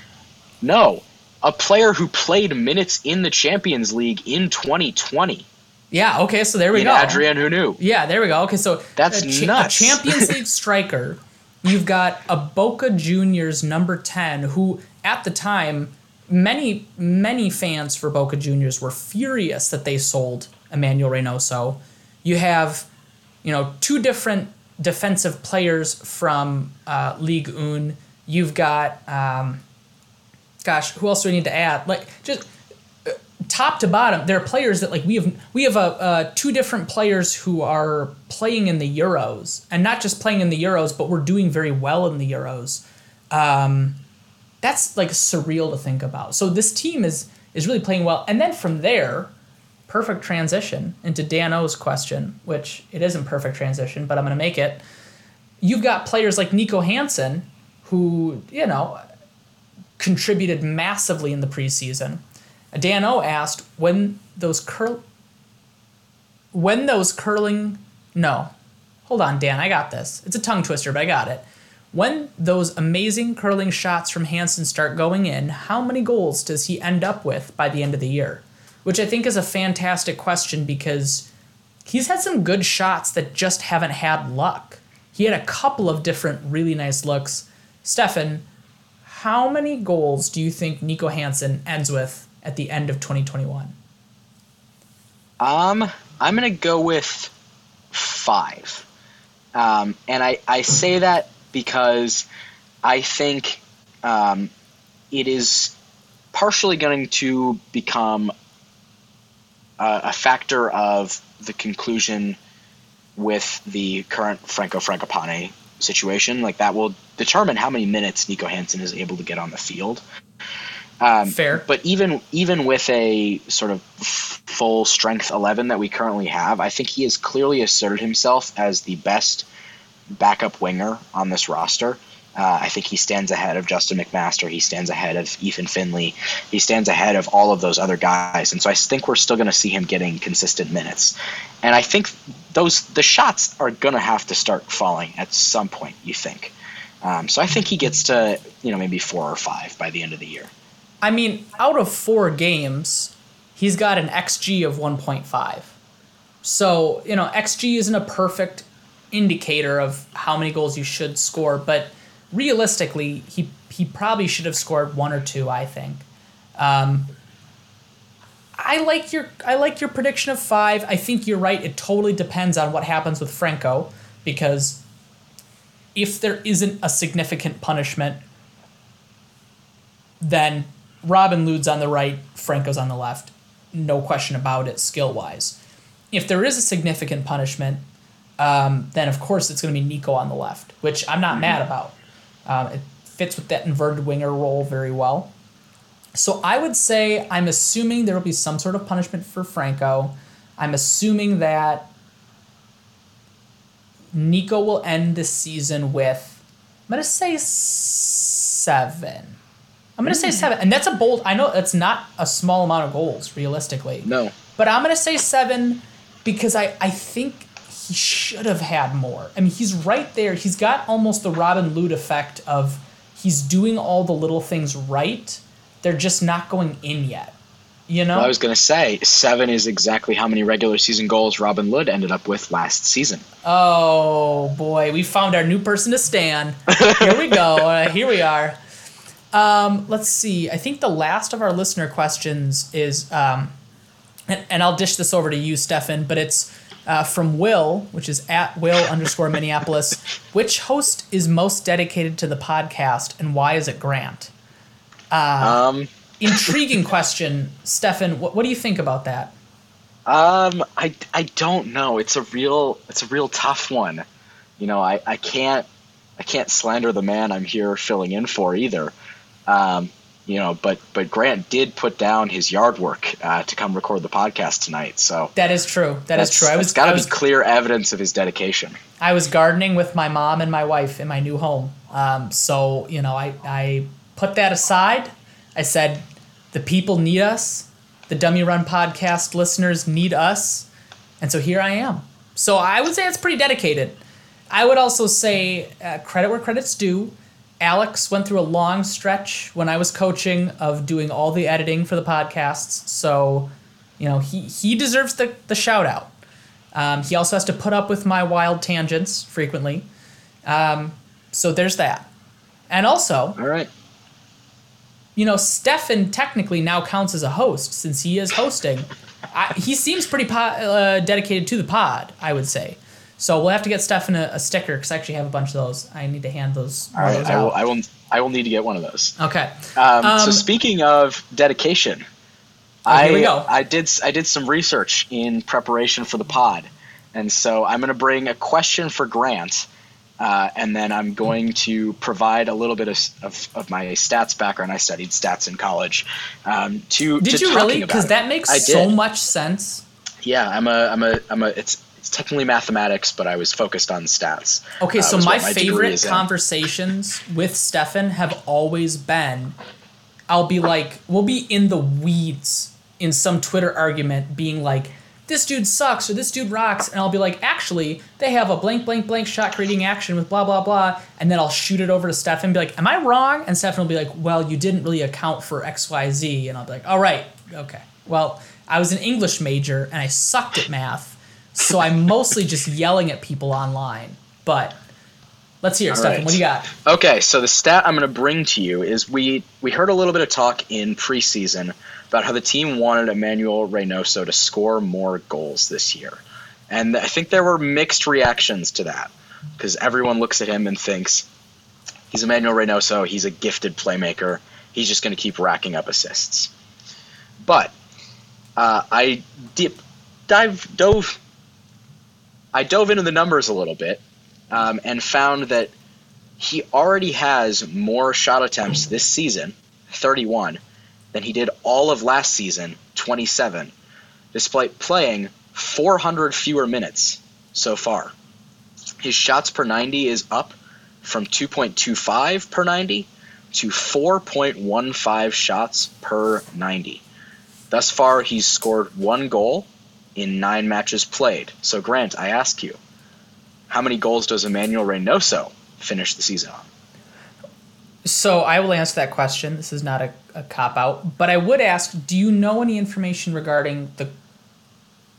No, a player who played minutes in the Champions League in 2020. Yeah. Okay. So there we in go. Adrien Hunou. Yeah. There we go. Okay. So that's a, cha- nuts. a Champions League striker. You've got a Boca Juniors number 10 who at the time many many fans for Boca Juniors were furious that they sold Emanuel Reynoso you have, you know, two different defensive players from uh, Ligue 1. You've got, um, gosh, who else do we need to add? Like just uh, top to bottom, there are players that like we have we have a uh, uh, two different players who are playing in the Euros, and not just playing in the Euros, but we're doing very well in the Euros. Um, that's like surreal to think about. So this team is is really playing well, and then from there, perfect transition into Dan O's question, which it isn't perfect transition, but I'm going to make it. You've got players like Niko Hansen, who, you know, contributed massively in the preseason. Dan O asked when those curl when those curling no. Hold on, Dan, I got this. It's a tongue twister, but I got it. When those amazing curling shots from Hansen start going in, how many goals does he end up with by the end of the year? which I think is a fantastic question because he's had some good shots that just haven't had luck. He had a couple of different really nice looks. Stefan, how many goals do you think Niko Hansen ends with at the end of 2021? Um, I'm gonna go with five, um, and I I say that because I think um, it is partially going to become uh, a factor of the conclusion with the current Franco Fragapane situation. Like that will determine how many minutes Niko Hansen is able to get on the field. Um, Fair, but even even with a sort of full strength eleven that we currently have, I think he has clearly asserted himself as the best backup winger on this roster. Uh, I think he stands ahead of Justin McMaster. He stands ahead of Ethan Finlay. He stands ahead of all of those other guys. And so I think we're still going to see him getting consistent minutes. And I think those the shots are going to have to start falling at some point. You think? Um, so I think he gets to you know maybe four or five by the end of the year. I mean, out of four games, he's got an xG of 1.5. So you know, xG isn't a perfect indicator of how many goals you should score, but realistically, he he probably should have scored one or two. I think. Um, I like your I like your prediction of five. I think you're right. It totally depends on what happens with Franco, because if there isn't a significant punishment, then Robin Lod's on the right, Franco's on the left. No question about it, skill wise. If there is a significant punishment, um, then of course it's going to be Niko on the left, which I'm not mad about. Um, it fits with that inverted winger role very well. So I would say I'm assuming there will be some sort of punishment for Franco. I'm assuming that Niko will end the season with, I'm going to say seven. I'm going to say hmm. seven. And that's a bold, I know that's not a small amount of goals, realistically. No. But I'm going to say seven because I, I think he should have had more. I mean, he's right there. He's got almost the Robin Lod effect of he's doing all the little things right. They're just not going in yet. You know, well, I was going to say seven is exactly how many regular season goals Robin Lod ended up with last season. Oh boy, we found our new person to stand. Here we go. Uh, here we are. Um, let's see. I think the last of our listener questions is, um, and, and I'll dish this over to you, Stefan, but it's uh, from Will, which is at Will underscore Minneapolis. Which host is most dedicated to the podcast, and why is it Grant? Uh, um, intriguing question, Stefan. What, what do you think about that? Um, I, I don't know. It's a real it's a real tough one. You know, I, I can't I can't slander the man I'm here filling in for either. Um, you know, but but Grant did put down his yard work uh, to come record the podcast tonight. So that is true. That is true. I was got to be clear evidence of his dedication. I was gardening with my mom and my wife in my new home. Um, so you know, I I put that aside. I said, the people need us. The Dummy Run podcast listeners need us, and so here I am. So I would say it's pretty dedicated. I would also say uh, credit where credit's due Alex went through a long stretch when I was coaching of doing all the editing for the podcasts. So, you know, he, he deserves the, the shout out. Um, he also has to put up with my wild tangents frequently. Um, so there's that. And also, all right. You know, Stefan technically now counts as a host since he is hosting. I, he seems pretty po- uh, dedicated to the pod, I would say. So we'll have to get Stefan a, a sticker because I actually have a bunch of those. I need to hand those. All right, those I will. I will. I will need to get one of those. Okay. Um, um, so speaking of dedication, oh, I I did I did some research in preparation for the pod, and so I'm going to bring a question for Grant. Uh, and then I'm going to provide a little bit of, of, of, my stats background. I studied stats in college. Um, to did to you really? Because that makes so much sense. Yeah, I'm a I'm a I'm a it's it's technically mathematics, but I was focused on stats. Okay, uh, so my, my favorite conversations with Stefan have always been I'll be like, we'll be in the weeds in some Twitter argument, being like, this dude sucks or this dude rocks. And I'll be like, actually, they have a blank, blank, blank shot creating action with blah, blah, blah. And then I'll shoot it over to Stefan and be like, am I wrong? And Stefan will be like, well, you didn't really account for XYZ. And I'll be like, all right, okay. Well, I was an English major and I sucked at math so I'm mostly just yelling at people online. But let's hear it, Stefan. Right. What do you got? Okay, so the stat I'm going to bring to you is we we heard a little bit of talk in preseason about how the team wanted Emanuel Reynoso to score more goals this year, and I think there were mixed reactions to that because everyone looks at him and thinks he's Emanuel Reynoso, he's a gifted playmaker, he's just going to keep racking up assists. But uh, I dip, dive dove I dove into the numbers a little bit um, and found that he already has more shot attempts this season, 31, than he did all of last season, 27, despite playing 400 fewer minutes so far. His shots per 90 is up from 2.25 per 90 to 4.15 shots per 90. Thus far, he's scored one goal in nine matches played. So, Grant, I ask you, how many goals does Emanuel Reynoso finish the season on? So I will answer that question. This is not a, a cop out, but I would ask: Do you know any information regarding the,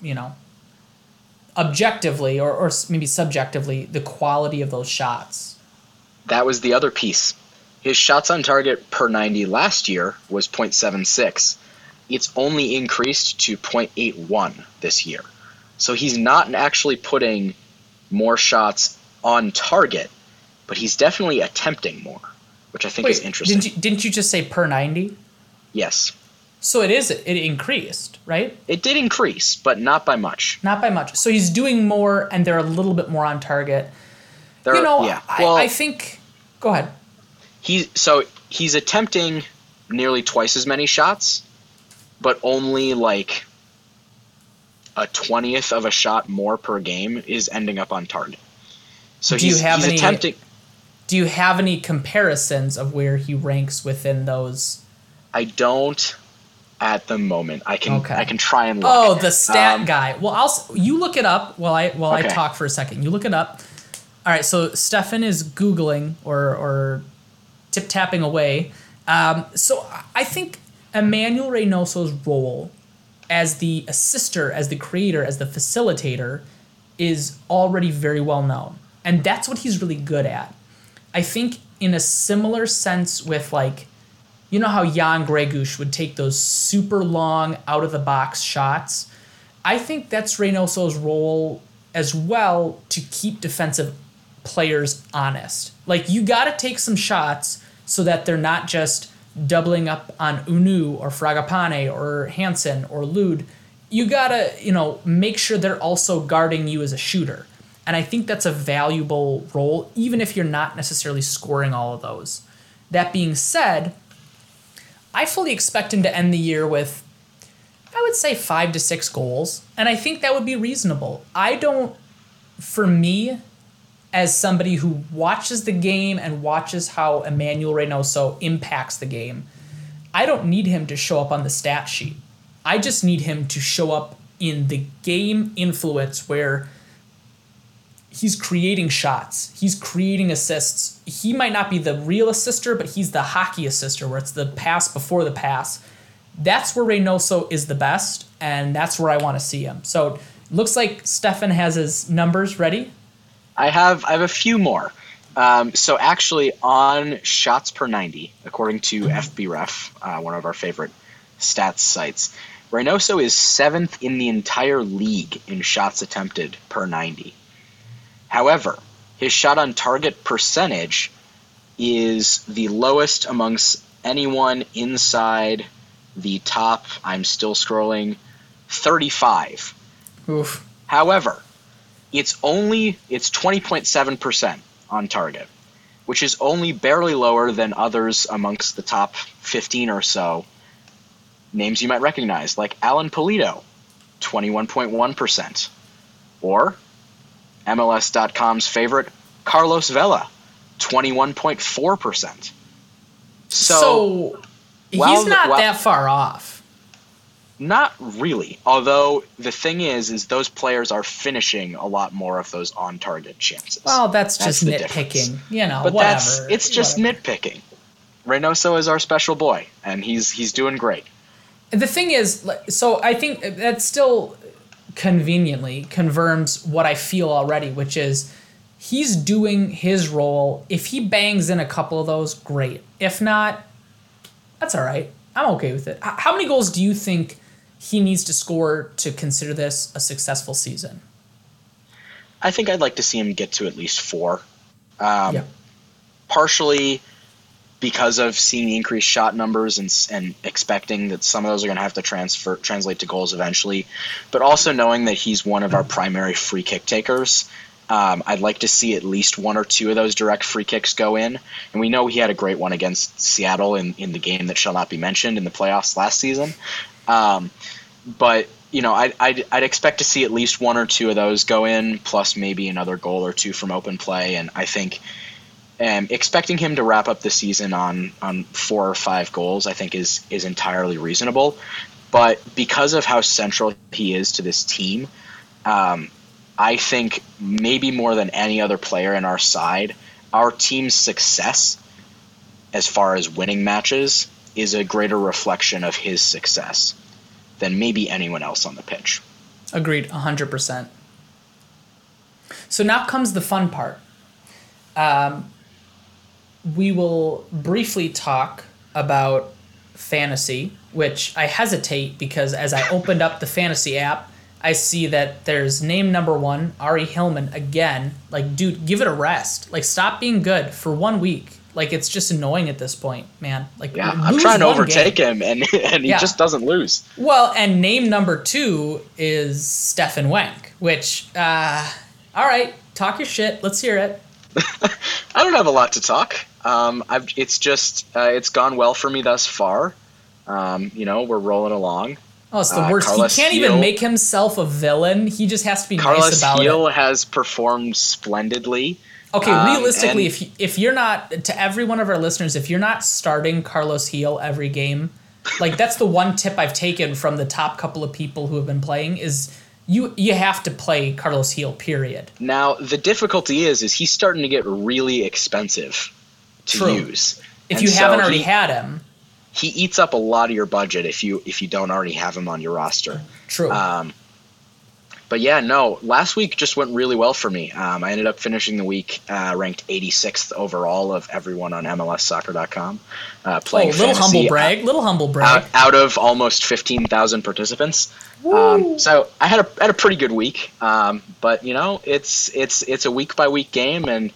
you know, objectively or, or maybe subjectively, the quality of those shots? That was the other piece. His shots on target per 90 last year was 0.76. It's only increased to 0.81 this year. So he's not actually putting more shots on target, but he's definitely attempting more which I think Wait, is interesting. Didn't you, didn't you just say per 90? Yes. So it is it increased, right? It did increase, but not by much. Not by much. So he's doing more, and they're a little bit more on target. They're, you know, yeah. well, I, I think. Go ahead. He so he's attempting nearly twice as many shots, but only like a twentieth of a shot more per game is ending up on target. So Do he's, you have any, attempting do you have any comparisons of where he ranks within those? I don't at the moment. I can okay. I can try and look. Oh, the stat um, guy. Well, I'll you look it up while I while okay. I talk for a second. You look it up. All right, so Stefan is googling or or tip tapping away. Um, so I think Emanuel Reynoso's role as the assister, as the creator, as the facilitator, is already very well known, and that's what he's really good at. I think in a similar sense with like, you know how Jan Gregus would take those super long out of the box shots. I think that's Reynoso's role as well to keep defensive players honest. Like you got to take some shots so that they're not just doubling up on Hunou or Fragapane or Hansen or Lod, You got to, you know, make sure they're also guarding you as a shooter. And I think that's a valuable role, even if you're not necessarily scoring all of those. That being said, I fully expect him to end the year with, I would say, five to six goals. And I think that would be reasonable. I don't, for me, as somebody who watches the game and watches how Emanuel Reynoso impacts the game, I don't need him to show up on the stat sheet. I just need him to show up in the game influence where he's creating shots. He's creating assists. He might not be the real assister, but he's the hockey assister where it's the pass before the pass. That's where Reynoso is the best, and that's where I want to see him. So looks like Stefan has his numbers ready. I have I have a few more. Um, so actually, on shots per ninety, according to FBref, uh, one of our favorite stats sites, Reynoso is seventh in the entire league in shots attempted per ninety. However, his shot on target percentage is the lowest amongst anyone inside the top. I'm still scrolling. 35. Oof. However, it's only it's 20.7% on target, which is only barely lower than others amongst the top 15 or so. Names you might recognize, like Alan Pulido, 21.1%, or MLS.com's favorite, Carlos Vela, 21.4%. So, so he's not that far off. Not really. Although the thing is, is those players are finishing a lot more of those on target chances. Well, that's, that's just nitpicking. Difference. You know, but whatever. That's, it's just whatever. nitpicking. Reynoso is our special boy, and he's he's doing great. The thing is, so I think that still conveniently confirms what I feel already, which is he's doing his role. If he bangs in a couple of those, great. If not, that's all right. I'm okay with it. How many goals do you think he needs to score to consider this a successful season? I think I'd like to see him get to at least four. Um, yeah. Partially because of seeing increased shot numbers and, and expecting that some of those are going to have to transfer translate to goals eventually, but also knowing that he's one of our primary free kick takers. Um, I'd like to see at least one or two of those direct free kicks go in. And we know he had a great one against Seattle in, in the game that shall not be mentioned in the playoffs last season. Um, but, you know, I'd, I'd, I'd, expect to see at least one or two of those go in, plus maybe another goal or two from open play. And I think um, expecting him to wrap up the season on on four or five goals, I think is is entirely reasonable. But because of how central he is to this team, um, I think maybe more than any other player in our side, our team's success, as far as winning matches, is a greater reflection of his success than maybe anyone else on the pitch. Agreed, 100%. So now comes the fun part. Um, we will briefly talk about fantasy, which I hesitate because as I opened up the fantasy app, I see that there's name number one, Ari Hillman, again. Like, dude, give it a rest. Like, stop being good for one week. Like, it's just annoying at this point, man. Like, yeah, I'm trying to overtake game. him, and, and he yeah. just doesn't lose. Well, and name number two is Stefan Wenk, which, uh, all right, talk your shit. Let's hear it. I don't have a lot to talk. Um, I've, it's just uh, it's gone well for me thus far. Um, you know, we're rolling along. Oh, it's the uh, worst. Carlos he can't even make himself a villain. He just has to be Carlos nice about Gil it. has performed splendidly. Okay, um, realistically, if if you're not to every one of our listeners, if you're not starting Carlos Gil every game, like that's the one tip I've taken from the top couple of people who have been playing is you you have to play Carlos Gil. Period. Now the difficulty is is he's starting to get really expensive to True. use. If and you so haven't already he, had him, he eats up a lot of your budget if you if you don't already have him on your roster. True. Um, but yeah, no. Last week just went really well for me. Um, I ended up finishing the week uh, ranked 86th overall of everyone on MLSsoccer.com. Uh, playing oh, little humble brag, out, little humble brag. Out, out of almost 15,000 participants. Um, so I had a had a pretty good week. Um, but you know, it's it's it's a week by week game, and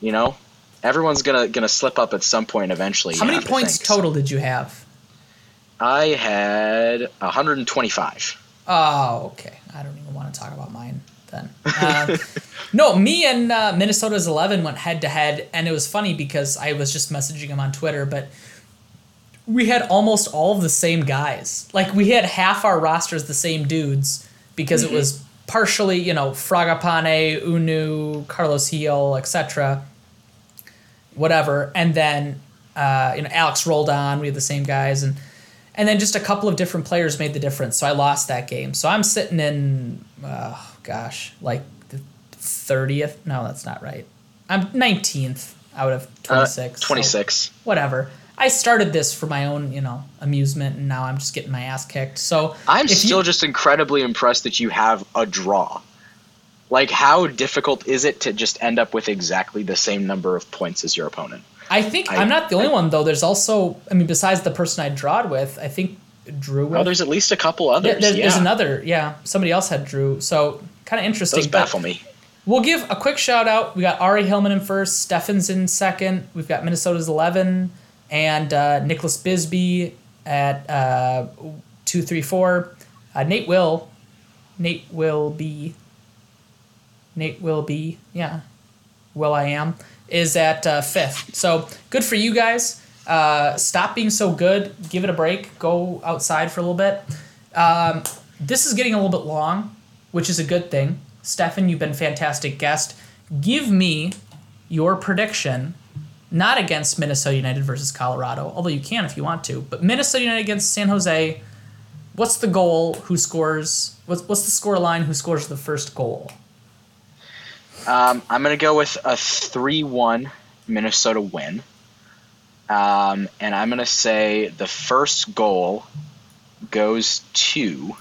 you know, everyone's gonna gonna slip up at some point eventually. How many points total did you have? I had 125. Oh, okay. I don't even want to talk about mine then. Uh, no, me and uh, Minnesota's 11 went head to head, and it was funny because I was just messaging him on Twitter, but we had almost all of the same guys. Like, we had half our rosters the same dudes because mm-hmm. it was partially, you know, Fragapane, Hunou, Carlos Gil, etc whatever. And then uh, you know Alex rolled on. We had the same guys, and and then just a couple of different players made the difference. So I lost that game. So I'm sitting in, oh gosh, like the thirtieth. No, that's not right. I'm nineteenth out of twenty six. Uh, twenty six. So whatever. I started this for my own, you know, amusement, and now I'm just getting my ass kicked. So I'm still you, just incredibly impressed that you have a draw. Like, how difficult is it to just end up with exactly the same number of points as your opponent? I think I, am not the only I, one though. There's also, I mean, besides the person I drawed with, I think Drew. With, oh, there's at least a couple others. Yeah, there's, yeah. there's another. Yeah, somebody else had Drew. So kind of interesting. Those baffle me. We'll give a quick shout out. We got Ari Hillman in first, Stefan's in second. We've got Minnesota's 11 and uh, Nicholas Bisbee at uh, two, three, four. Uh, Nate Will, Nate will be Nate will be, yeah, Will I am, is at uh, fifth. So good for you guys. Uh, stop being so good. Give it a break. Go outside for a little bit. Um, this is getting a little bit long, which is a good thing. Stefan, you've been fantastic guest. Give me your prediction, not against Minnesota United versus Colorado, although you can if you want to, but Minnesota United against San Jose. What's the goal? Who scores? What's, what's the score line? Who scores the first goal? Um, I'm going to go with a 3 1 Minnesota win. Um, and I'm going to say the first goal goes to.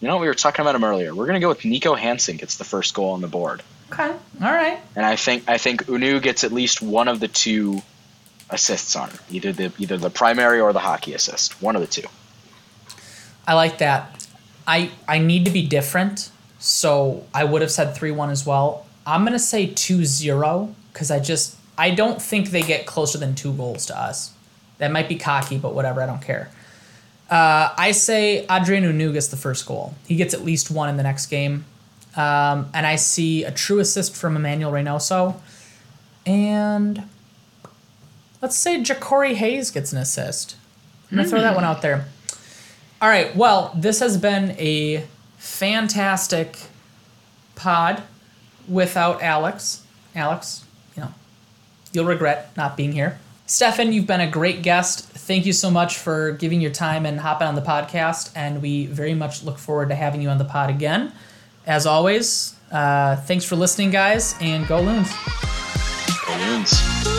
You know, we were talking about him earlier. We're going to go with Niko Hansen gets the first goal on the board. Okay. All right. And I think I think Hunou gets at least one of the two assists on it. Either the either the primary or the hockey assist. One of the two. I like that. I I need to be different so I would have said 3 1 as well. I'm going to say 2 0 because I just, I don't think they get closer than two goals to us. That might be cocky, but whatever, I don't care. Uh, I say Adrien Hunou gets the first goal. He gets at least one in the next game. Um, and I see a true assist from Emanuel Reynoso. And let's say Ja'Cory Hayes gets an assist. I'm going to throw that one out there. All right, well, this has been a fantastic pod without Alex. Alex, you know, you'll regret not being here. Stefan, you've been a great guest. Thank you so much for giving your time and hopping on the podcast, and we very much look forward to having you on the pod again. As always, uh, thanks for listening, guys, and go Loons. Go Loons.